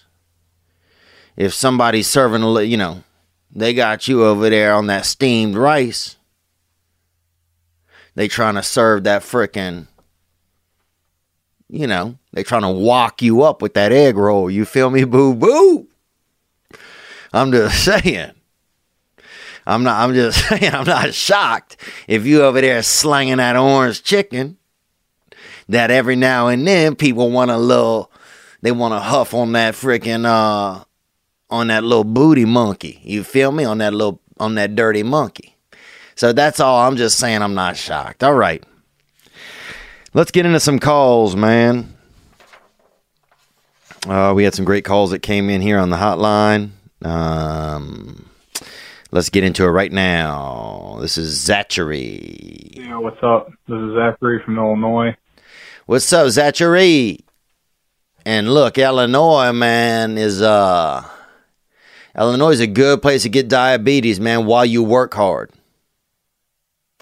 If somebody's serving, you know, they got you over there on that steamed rice. They trying to serve that frickin', you know, they trying to walk you up with that egg roll. You feel me, boo boo? I'm just <laughs> saying. I'm not. I'm just <laughs> saying. I'm not shocked if you over there slanging that orange chicken. That every now and then people want a little. They want to huff on that freaking uh, on that little booty monkey. You feel me? On that little on that dirty monkey. So that's all. I'm just saying. I'm not shocked. All right. Let's get into some calls, man. Uh, we had some great calls that came in here on the hotline. Um, Let's get into it right now. This is Zachary. Yeah, what's up? This is Zachary from Illinois. What's up, Zachary? And look, Illinois, man, is uh Illinois is a good place to get diabetes, man, while you work hard.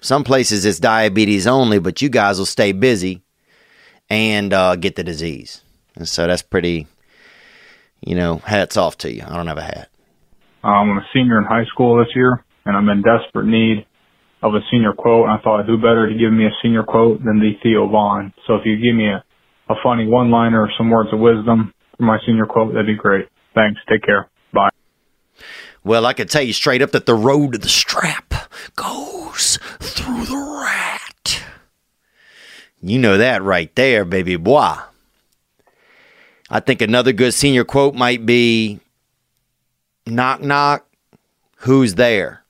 Some places it's diabetes only, but you guys will stay busy and uh, get the disease. And so that's pretty, you know, hats off to you. I don't have a hat. Um, I'm a senior in high school this year, and I'm in desperate need of a senior quote. And I thought, who better to give me a senior quote than the Theo Von? So if you give me a, a funny one-liner or some words of wisdom for my senior quote, that'd be great. Thanks. Take care. Bye. Well, I can tell you straight up that the road to the strap goes through the rat. You know that right there, baby boy. I think another good senior quote might be Knock, knock. Who's there?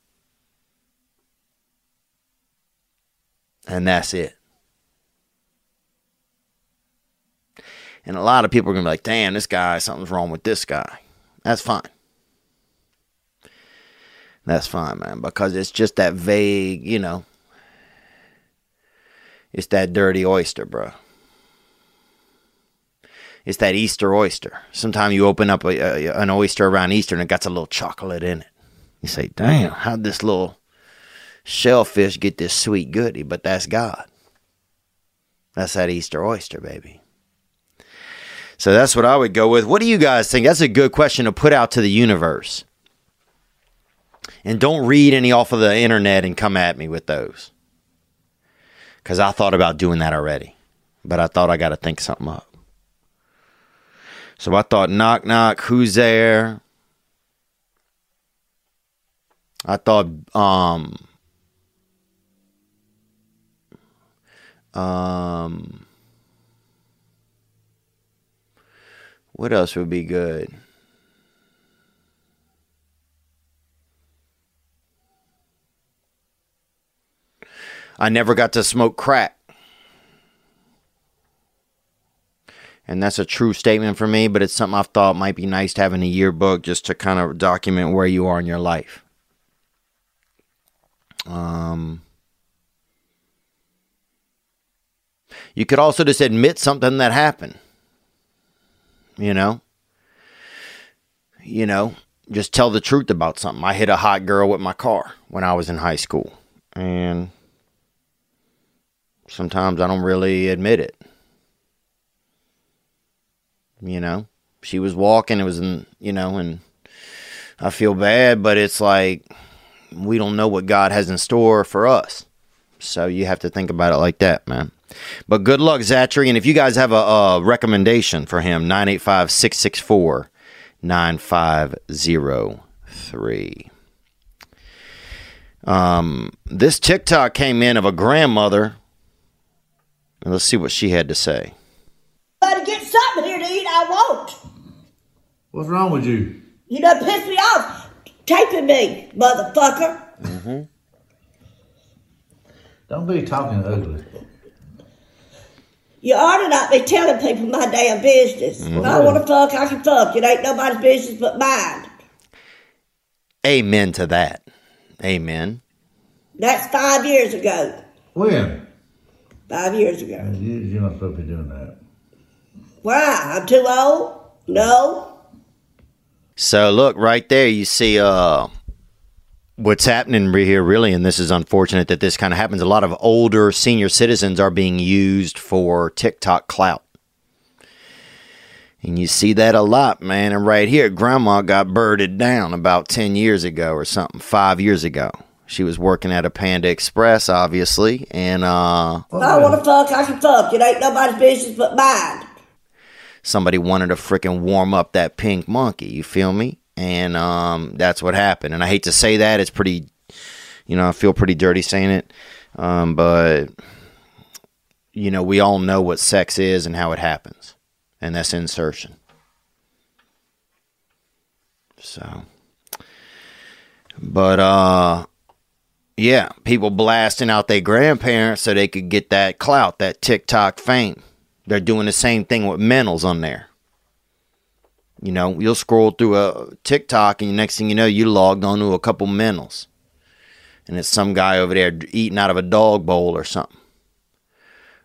And that's it. And a lot of people are going to be like, damn, this guy, something's wrong with this guy. That's fine. That's fine, man, because it's just that vague, you know. It's that dirty oyster, bro. It's that Easter oyster. Sometimes you open up a, a, an oyster around Easter and it got a little chocolate in it. You say, damn, how'd this little shellfish get this sweet goody? But that's God. That's that Easter oyster, baby. So that's what I would go with. What do you guys think? That's a good question to put out to the universe. And don't read any off of the internet and come at me with those. Because I thought about doing that already. But I thought I got to think something up. So I thought, knock, knock, who's there? I thought, um, um, what else would be good? I never got to smoke crack. And that's a true statement for me, but it's something I've thought might be nice to have in a yearbook just to kind of document where you are in your life. Um, you could also just admit something that happened. You know? You know, just tell the truth about something. I hit a hot girl with my car when I was in high school. And sometimes I don't really admit it. You know, she was walking, it was in, you know, and I feel bad, but it's like we don't know what God has in store for us. So you have to think about it like that, man. But good luck, Zachary. And if you guys have a, a recommendation for him, 985 664 9503. Um, this TikTok came in of a grandmother. And let's see what she had to say. Better get something here to eat. I won't. What's wrong with you? You done pissed me off. Taping me, motherfucker. Mm-hmm. Don't be talking ugly. You ought to not be telling people my damn business. If I want to fuck, I can fuck. It ain't nobody's business but mine. Amen to that. Amen. That's five years ago. When? Five years ago. You, you're not supposed to be doing that. Why? I'm too old? No. So look right there, you see uh what's happening here really and this is unfortunate that this kind of happens. A lot of older senior citizens are being used for TikTok clout. And you see that a lot, man. And right here, grandma got birded down about 10 years ago or something, 5 years ago. She was working at a Panda Express obviously, and uh If I want to fuck, I can fuck. It ain't nobody's business but mine. Somebody wanted to freaking warm up that pink monkey. You feel me? And um, that's what happened. And I hate to say that. It's pretty, you know, I feel pretty dirty saying it. Um, but, you know, we all know what sex is and how it happens. And that's insertion. So, but, uh, yeah, people blasting out their grandparents so they could get that clout, that TikTok fame. They're doing the same thing with mentals on there. You know, you'll scroll through a TikTok, and the next thing you know, you logged onto a couple mentals, and it's some guy over there eating out of a dog bowl or something.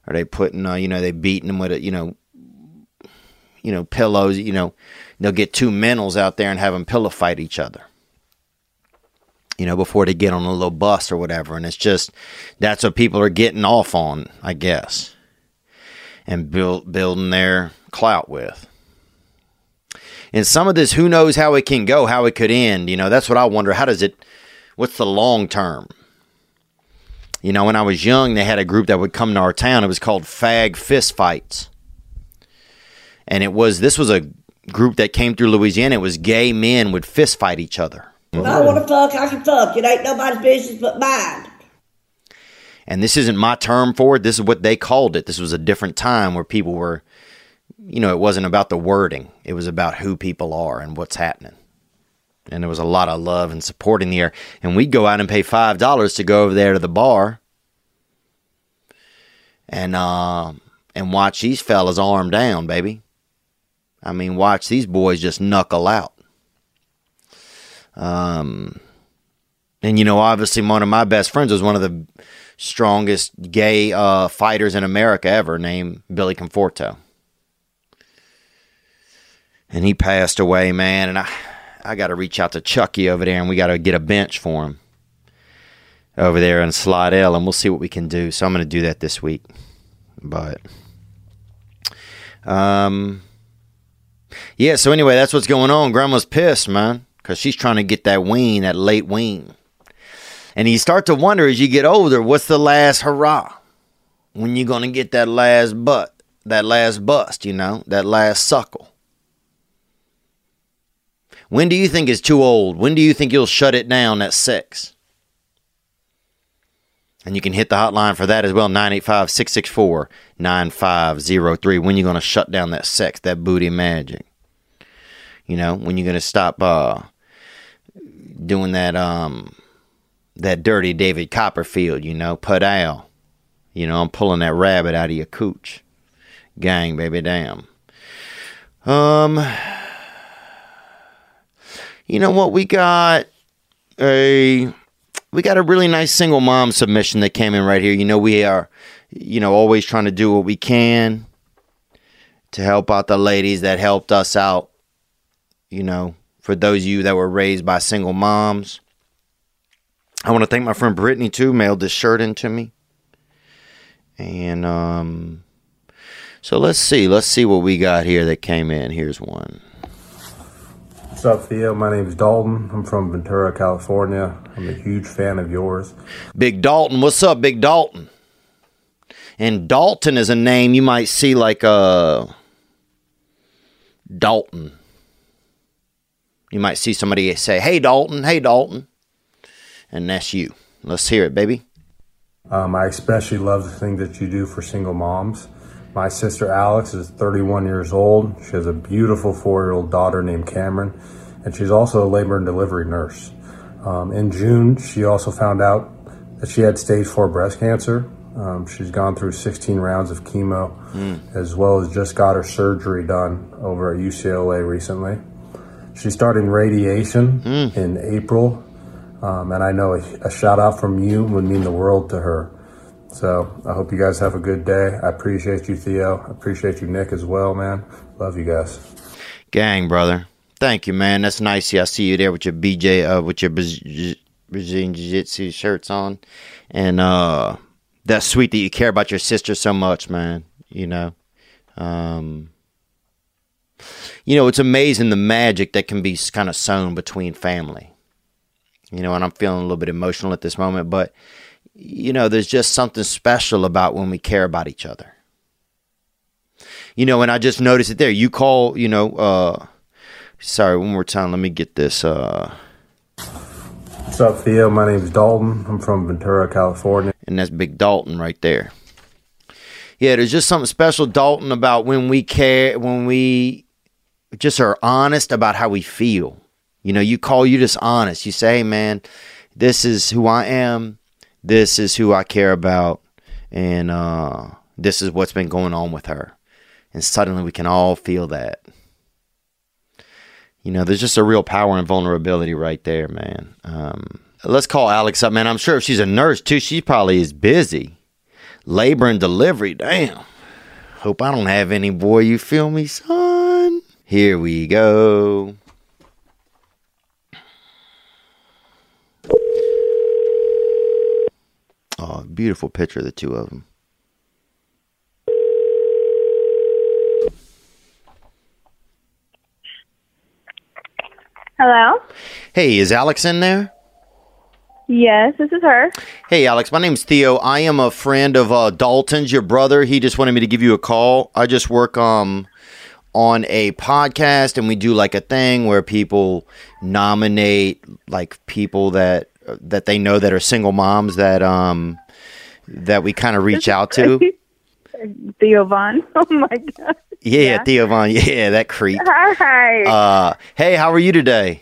Are they putting, uh, you know, they beating them with a, you know, you know, pillows. You know, they'll get two mentals out there and have them pillow fight each other. You know, before they get on a little bus or whatever, and it's just that's what people are getting off on, I guess and build, building their clout with. And some of this, who knows how it can go, how it could end. You know, that's what I wonder. How does it, what's the long term? You know, when I was young, they had a group that would come to our town. It was called Fag Fist Fights. And it was, this was a group that came through Louisiana. It was gay men would fist fight each other. If I want to fuck, I can fuck. It ain't nobody's business but mine. And this isn't my term for it. This is what they called it. This was a different time where people were, you know, it wasn't about the wording. It was about who people are and what's happening. And there was a lot of love and support in the air. And we'd go out and pay five dollars to go over there to the bar and uh, and watch these fellas arm down, baby. I mean, watch these boys just knuckle out. Um, and you know, obviously, one of my best friends was one of the strongest gay uh, fighters in America ever, named Billy Conforto. And he passed away, man. And I, I got to reach out to Chucky over there, and we got to get a bench for him over there in Slidell, and we'll see what we can do. So I'm going to do that this week. But, um, Yeah, so anyway, that's what's going on. Grandma's pissed, man, because she's trying to get that wean, that late wean. And you start to wonder as you get older, what's the last hurrah? When you're to get that last butt, that last bust, you know, that last suckle? When do you think is too old? When do you think you'll shut it down at six? And you can hit the hotline for that as well 985 664 9503. When you're going to shut down that sex, that booty magic? You know, when you're going to stop uh, doing that um, that dirty David Copperfield, you know, put out. You know, I'm pulling that rabbit out of your cooch. Gang, baby, damn. Um, you know what? We got a we got a really nice single mom submission that came in right here. You know, we are, you know, always trying to do what we can to help out the ladies that helped us out. You know, for those of you that were raised by single moms. I want to thank my friend Brittany too, mailed this shirt in to me. And um so let's see, let's see what we got here that came in. Here's one. What's up, Theo? My name is Dalton. I'm from Ventura, California. I'm a huge fan of yours. Big Dalton. What's up, Big Dalton? And Dalton is a name you might see like uh Dalton. You might see somebody say, "Hey Dalton, hey Dalton." And that's you. Let's hear it, baby. Um, I especially love the thing that you do for single moms. My sister Alex is 31 years old. She has a beautiful four year old daughter named Cameron, and she's also a labor and delivery nurse. Um, in June, she also found out that she had stage four breast cancer. Um, she's gone through 16 rounds of chemo, as well as just got her surgery done over at UCLA recently. She's starting radiation in April, um, and I know a, a shout out from you would mean the world to her. So I hope you guys have a good day. I appreciate you, Theo. I appreciate you, Nick, as well, man. Love you guys. Gang, brother. Thank you, man. That's nice. Yeah, I see you there with your BJ, uh, with your Braz- Brazilian Jiu Jitsu shirts on. And uh, that's sweet that you care about your sister so much, man. You know, um, you know, it's amazing the magic that can be kind of sown between family. You know, and I'm feeling a little bit emotional at this moment, but you know, there's just something special about when we care about each other. You know, and I just noticed it there. You call, you know, uh, sorry, one more time. Let me get this. Uh, What's up, Theo? My name's Dalton. I'm from Ventura, California. and that's Big Dalton right there. Yeah, there's just something special, Dalton, about when we care, when we just are honest about how we feel. You know, you call you just honest. You say, hey, man, this is who I am. This is who I care about. And uh, this is what's been going on with her. And suddenly we can all feel that. You know, there's just a real power and vulnerability right there, man. Um, let's call Alex up, man. I'm sure if she's a nurse too, she probably is busy. Labor and delivery, damn. Hope I don't have any, boy. You feel me, son? Here we go. Oh, beautiful picture of the two of them. Hello? Hey, is Alex in there? Yes, this is her. Hey, Alex, my name's Theo. I am a friend of uh, Dalton's, your brother. He just wanted me to give you a call. I just work um on a podcast, and we do like a thing where people nominate like people that that they know that are single moms that um that we kind of reach out to. <laughs> Theo Von. Oh my god. Yeah, Yeah. Theo Von. <laughs> Yeah, that creep. Hi. Uh, hey, how are you today?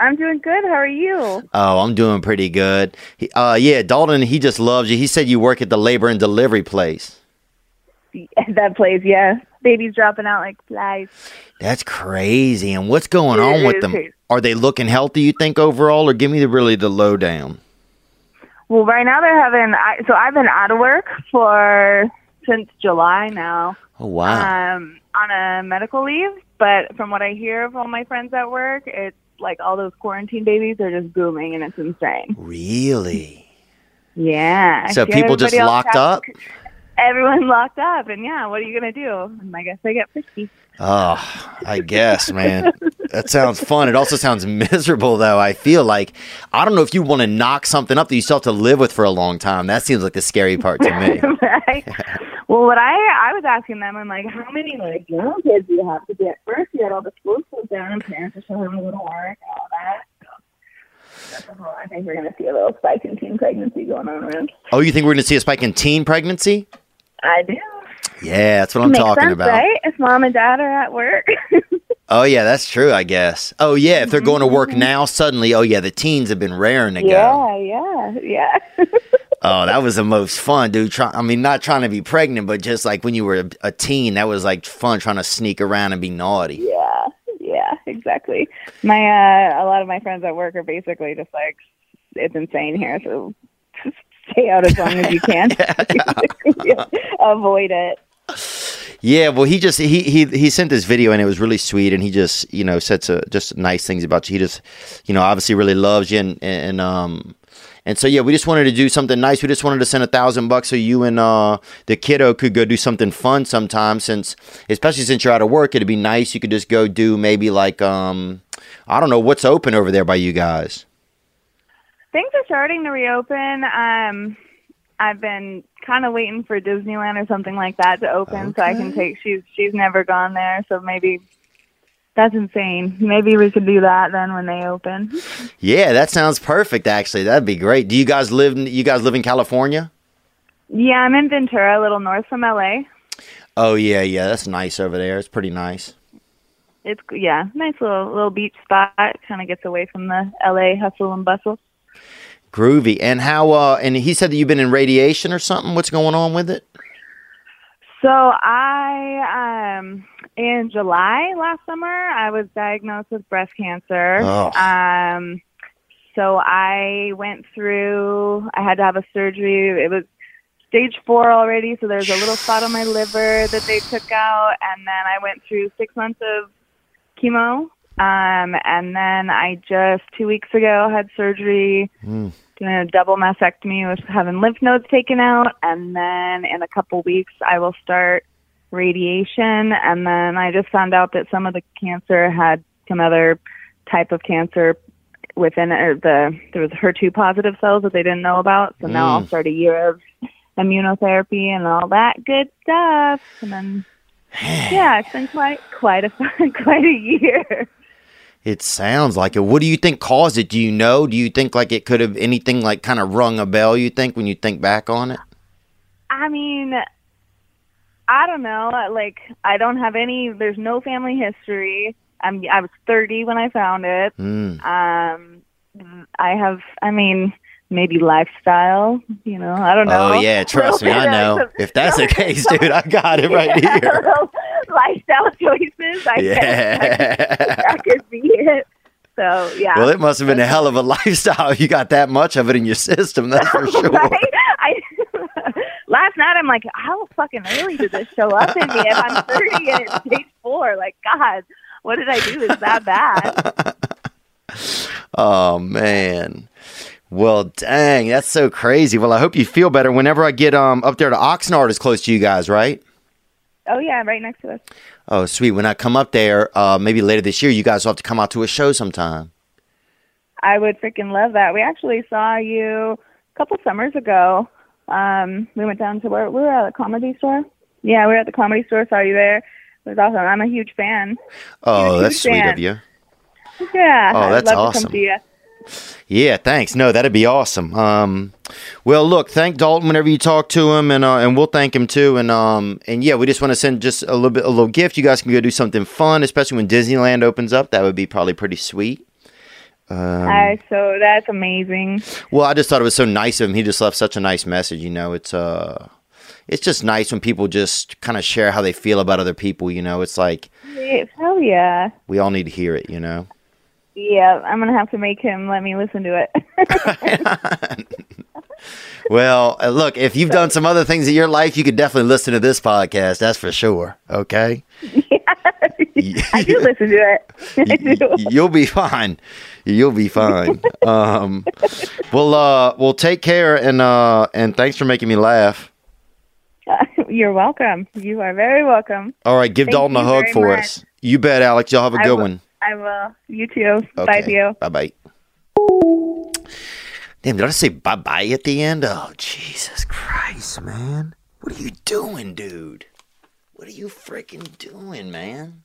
I'm doing good. How are you? Oh, I'm doing pretty good. He- Uh, yeah, Dalton, he just loves you. He said you work at the labor and delivery place. <laughs> that place, yeah. Babies dropping out like flies. That's crazy. And what's going It on with them? crazy. Are they looking healthy? You think overall, or give me the really the lowdown? Well, right now they're having. I, so I've been out of work for since July now, Oh wow. um, on a medical leave. But from what I hear of all my friends at work, it's like all those quarantine babies are just booming, and it's insane. really? Yeah. So people just locked up? Everyone locked up, and yeah, what are you gonna do? And I guess I get frisky. Oh, I guess, man. That sounds fun. It also sounds <laughs> miserable, though. I feel like I don't know if you want to knock something up that you still have to live with for a long time. That seems like the scary part to me. <laughs> right? Well, what I I was asking them, I'm like, how many like young kids do you have to get first? You had all the schools closed down, and parents are still having to go to work and all that. So that's a whole. I think we're gonna see a little spike in teen pregnancy going on around. Oh, you think we're going to see a spike in teen pregnancy? I do. Yeah, that's what I'm Makes talking sense, about. right? If mom and dad are at work. <laughs> Oh, yeah, that's true, I guess. Oh, yeah, if they're going to work now, suddenly, oh, yeah, the teens have been raring to go. yeah, yeah, yeah. <laughs> Oh, that was the most fun, dude. Try, I mean, not trying to be pregnant, but just like when you were a, a teen, that was like fun trying to sneak around and be naughty. Yeah, yeah, exactly. My uh a lot of my friends at work are basically just like it's insane here, so stay out as long as you can. <laughs> <laughs> Avoid it. Yeah, well, he just he he he sent this video and it was really sweet, and he just you know said so, just nice things about you. He just you know obviously really loves you, and and um and so yeah, we just wanted to do something nice. We just wanted to send a thousand bucks so you and uh the kiddo could go do something fun sometime. Since especially since you're out of work, it'd be nice. You could just go do maybe like um I don't know what's open over there by you guys. Things are starting to reopen. Um I've been kind of waiting for Disneyland or something like that to open so I can take she's she's never gone there, so maybe that's insane. Maybe we could do that then when they open. Yeah, that sounds perfect. Actually, that'd be great. Do you guys live? in- You guys live in California? Yeah, I'm in Ventura, a little north from LA. Oh yeah, yeah. That's nice over there. It's pretty nice. It's yeah, nice little little beach spot. Kind of gets away from the LA hustle and bustle. Groovy. And how? uh And he said that you've been in radiation or something. What's going on with it? So I um in July last summer I was diagnosed with breast cancer. Oh. Um so I went through I had to have a surgery. It was stage 4 already, so there's a little spot on my liver that they took out and then I went through 6 months of chemo. Um and then I just 2 weeks ago had surgery Mm. doing a double mastectomy with having lymph nodes taken out. And then in a couple weeks I will start radiation. And then I just found out that some of the cancer had some other type of cancer within it or the there was HER2 positive cells that they didn't know about. So now I'll Mm. start a year of immunotherapy and all that good stuff. And then <sighs> yeah it's been quite quite a <laughs> fun quite a year It sounds like it. What do you think caused it? Do you know? Do you think like it could have anything like kind of rung a bell? You think when you think back on it? I mean, I don't know. Like, I don't have any. There's no family history. I'm. I was 30 when I found it. Mm. Um, I have. I mean, maybe lifestyle. You know, I don't know. Oh yeah, trust me, I <laughs> know. If that's the <laughs> case, dude, I got it <laughs> right here. <laughs> lifestyle choices. I guess Yeah. that could be it. So yeah. Well, it must have been a hell of a lifestyle. <laughs> You got that much of it in your system, that's for <laughs> sure. Right? I, last night I'm like, how fucking early did this show up in me? If I'm 30 and it's stage four, like, God, what did I do? Is that bad? Oh man. Well, dang, that's so crazy. Well, I hope you feel better. Whenever I get um up there to Oxnard, is close to you guys, right? Oh yeah, right next to us. Oh, sweet. When I come up there, uh, maybe later this year, you guys will have to come out to a show sometime. I would freaking love that. We actually saw you a couple summers ago. Um, we went down to where we were at a comedy store. Yeah, we were at the comedy store. Saw you there. It was awesome. I'm a huge fan. Oh, Huge that's sweet of you. Yeah. Oh, I'd that's love to awesome. come see you. Yeah, thanks. No, that'd be awesome. Um, well, look, thank Dalton whenever you talk to him, and uh, and we'll thank him too. And um, and yeah, we just want to send just a little bit, a little gift. You guys can go do something fun, especially when Disneyland opens up. That would be probably pretty sweet. Um, I so that's amazing. Well, I just thought it was so nice of him. He just left such a nice message. You know, it's uh, it's just nice when people just kind of share how they feel about other people. You know, it's like Hell yeah. we all need to hear it. You know. Yeah, I'm gonna have to make him let me listen to it. <laughs> Well, uh, look, if you've done some other things in your life, you could definitely listen to this podcast. That's for sure. Okay. <laughs> I do listen to it. <laughs> Do. You'll be fine. You'll be fine. Um, well, uh, well, take care and uh, and thanks for making me laugh. you're welcome. You are very welcome. All right, give Thank Dalton a hug for much. us. You bet, Alex. Y'all have a I good will- one. I will. You too. Bye, Theo. Bye bye. Damn, did I say bye bye at the end? Oh, Jesus Christ, man. What are you doing, dude? What are you freaking doing, man?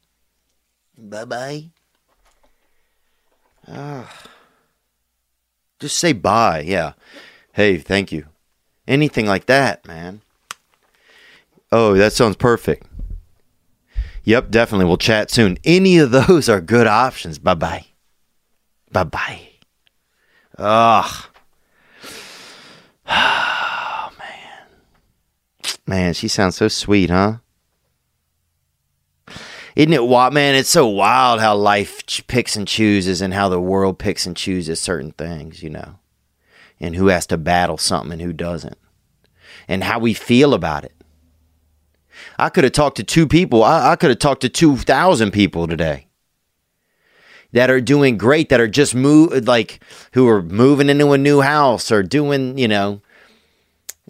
Bye bye. Oh. Ah. Just say bye, yeah. Hey, thank you. Anything like that, man. Oh, that sounds perfect. Yep, definitely. We'll chat soon. Any of those are good options. Bye bye. Bye bye. Ugh. Oh, <sighs> man. Man, she sounds so sweet, huh? Isn't it wild, man? It's so wild how life picks and chooses and how the world picks and chooses certain things, you know, and who has to battle something and who doesn't, and how we feel about it. I could have talked to two people. I, I could have talked to 2,000 people today that are doing great, that are just move, like who are moving into a new house or doing, you know,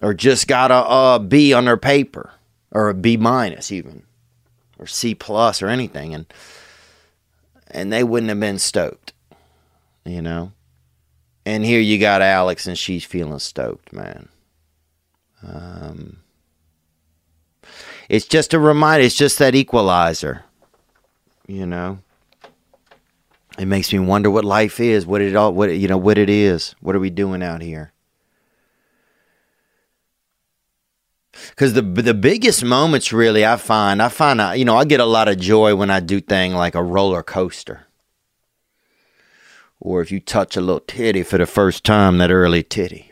or just got a, a B on their paper or a B minus even or C plus or anything. And, and they wouldn't have been stoked, you know? And here you got Alex and she's feeling stoked, man. Um, it's just a reminder. It's just that equalizer, you know. It makes me wonder what life is, what it all, what you know, what it is. What are we doing out here? Because the the biggest moments, really, I find, I find, uh, you know, I get a lot of joy when I do thing like a roller coaster, or if you touch a little titty for the first time, that early titty.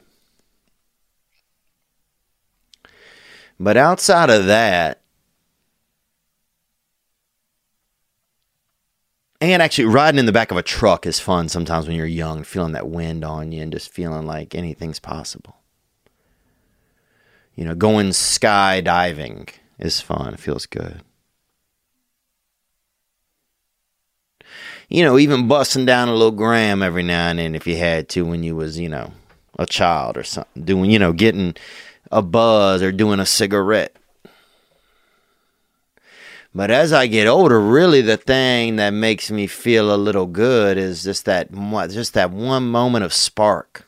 But outside of that, and actually riding in the back of a truck is fun sometimes when you're young, feeling that wind on you and just feeling like anything's possible. You know, going skydiving is fun. It feels good. You know, even busting down a little gram every now and then if you had to when you was, you know, a child or something. Doing, you know, getting a buzz or doing a cigarette. But as I get older, really the thing that makes me feel a little good is just that just that one moment of spark.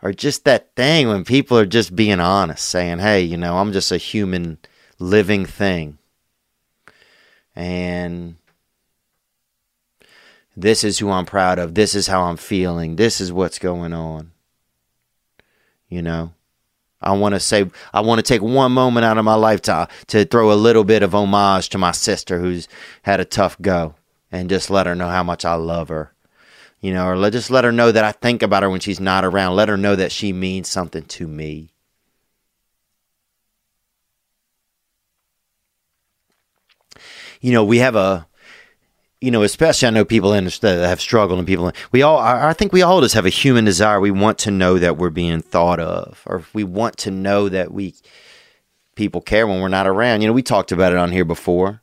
Or just that thing when people are just being honest, saying, "Hey, you know, I'm just a human living thing." And this is who I'm proud of. This is how I'm feeling. This is what's going on. You know, I want to say, I want to take one moment out of my life to, to throw a little bit of homage to my sister who's had a tough go and just let her know how much I love her. You know, or let, just let her know that I think about her when she's not around. Let her know that she means something to me. You know, we have a, you know, especially I know people in that have struggled and people. We all, I I think we all just have a human desire. We want to know that we're being thought of, or we want to know that we people care when we're not around. You know, we talked about it on here before.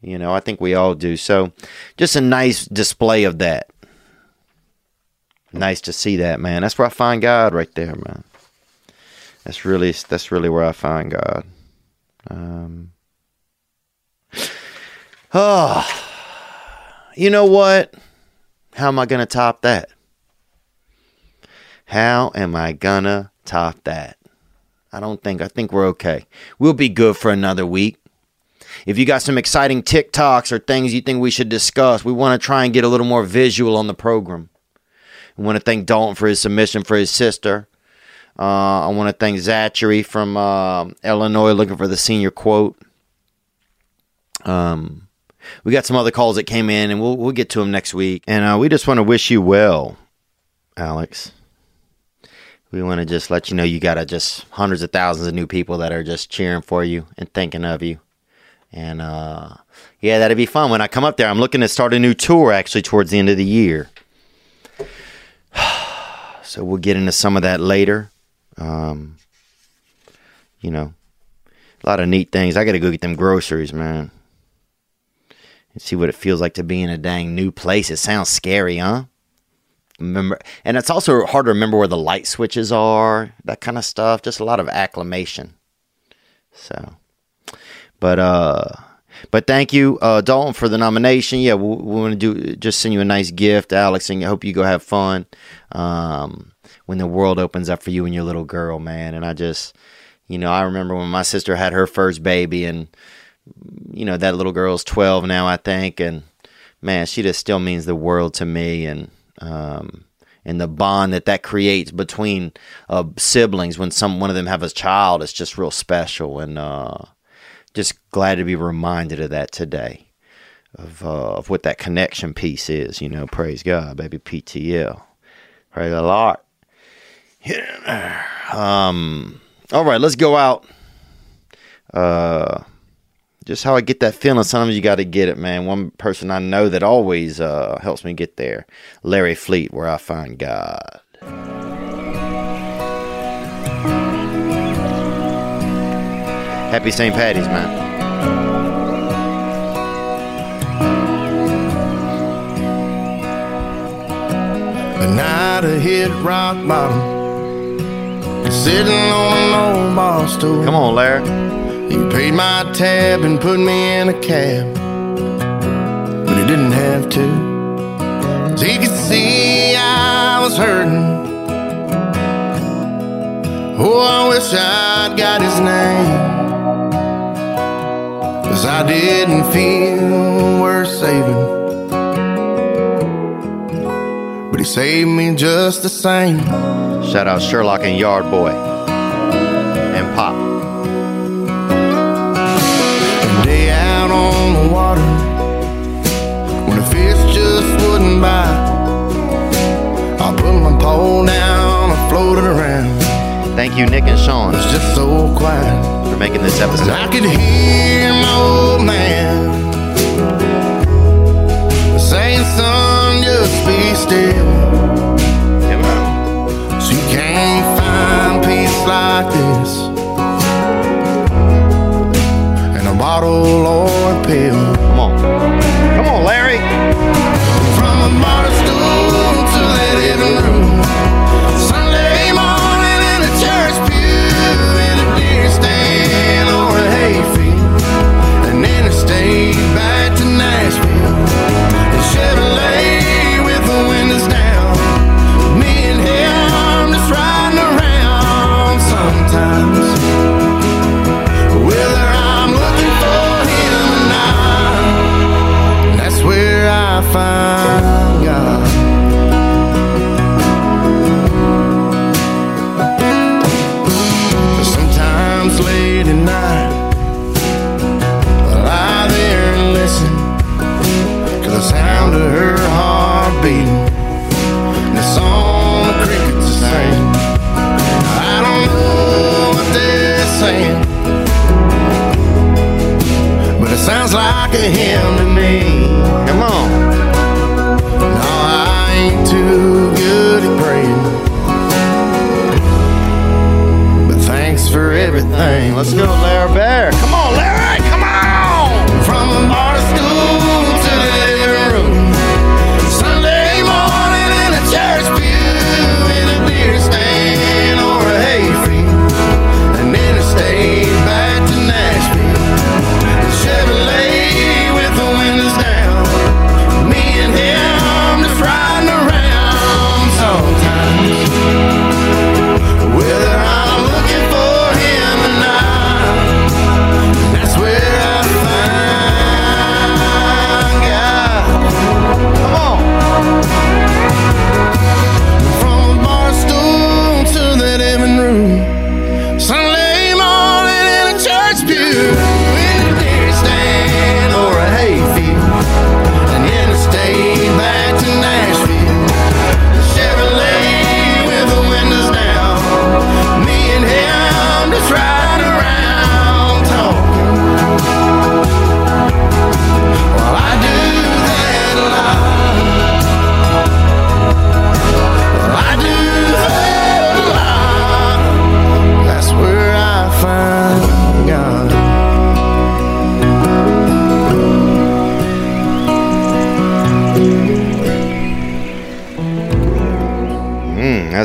You know, I think we all do. So, just a nice display of that. Nice to see that, man. That's where I find God right there, man. That's really that's really where I find God. Um, <sighs> oh, you know what? How am I going to top that? How am I going to top that? I don't think. I think we're okay. We'll be good for another week. If you got some exciting TikToks or things you think we should discuss, we want to try and get a little more visual on the program. I want to thank Dalton for his submission for his sister. Uh, I want to thank Zachary from uh, Illinois looking for the senior quote. Um, we got some other calls that came in, and we'll we'll get to them next week. And uh, we just want to wish you well, Alex. We want to just let you know you got a just hundreds of thousands of new people that are just cheering for you and thinking of you. And uh, yeah, that'd be fun when I come up there. I'm looking to start a new tour actually towards the end of the year. <sighs> So we'll get into some of that later. Um, you know, a lot of neat things. I got to go get them groceries, man. And see what it feels like to be in a dang new place. It sounds scary, huh? remember, and it's also hard to remember where the light switches are, that kind of stuff. Just a lot of acclimation. So, but uh, but thank you, uh, Dalton, for the nomination. Yeah, we, we want to do just send you a nice gift, Alex, and I hope you go have fun. Um, when the world opens up for you and your little girl, man. And I just, you know, I remember when my sister had her first baby, and you know that little girl's twelve now, I think, and man, she just still means the world to me, and um, and the bond that that creates between uh, siblings when some one of them have a child is just real special, and uh, just glad to be reminded of that today, of uh, of what that connection piece is. You know, praise God, baby PTL, praise the Lord. Yeah. Um. All right, let's go out. Uh, just how I get that feeling. Sometimes you got to get it, man. One person I know that always uh, helps me get there, Larry Fleet, where I find God. Happy St. Patty's, man. The night I hit rock bottom, sitting on an old bar stool. Come on, Larry. He paid my tab and put me in a cab, but he didn't have to. he could see I was hurting. Oh, I wish I'd got his name. Cause I didn't feel worth saving. But he saved me just the same. Shout out Sherlock and Yard Boy the water when the fish just wouldn't bite. I put my pole down, I floated around. Thank you, Nick and Sean, It's just so quiet. for making this And I episode. could hear my old man saying, son, just be still. So you can't find peace like this in a bottle or find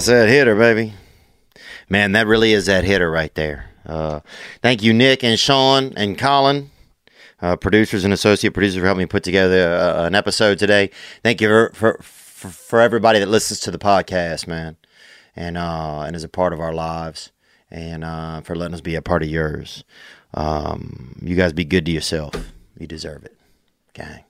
That's that hitter, baby. Man, that really is that hitter right there. Uh, thank you, Nick and Sean and Colin, uh, producers and associate producers, for helping me put together uh, an episode today. Thank you for, for for everybody that listens to the podcast, man, and uh, and is a part of our lives, and uh, for letting us be a part of yours. Um, you guys be good to yourself. You deserve it, gang.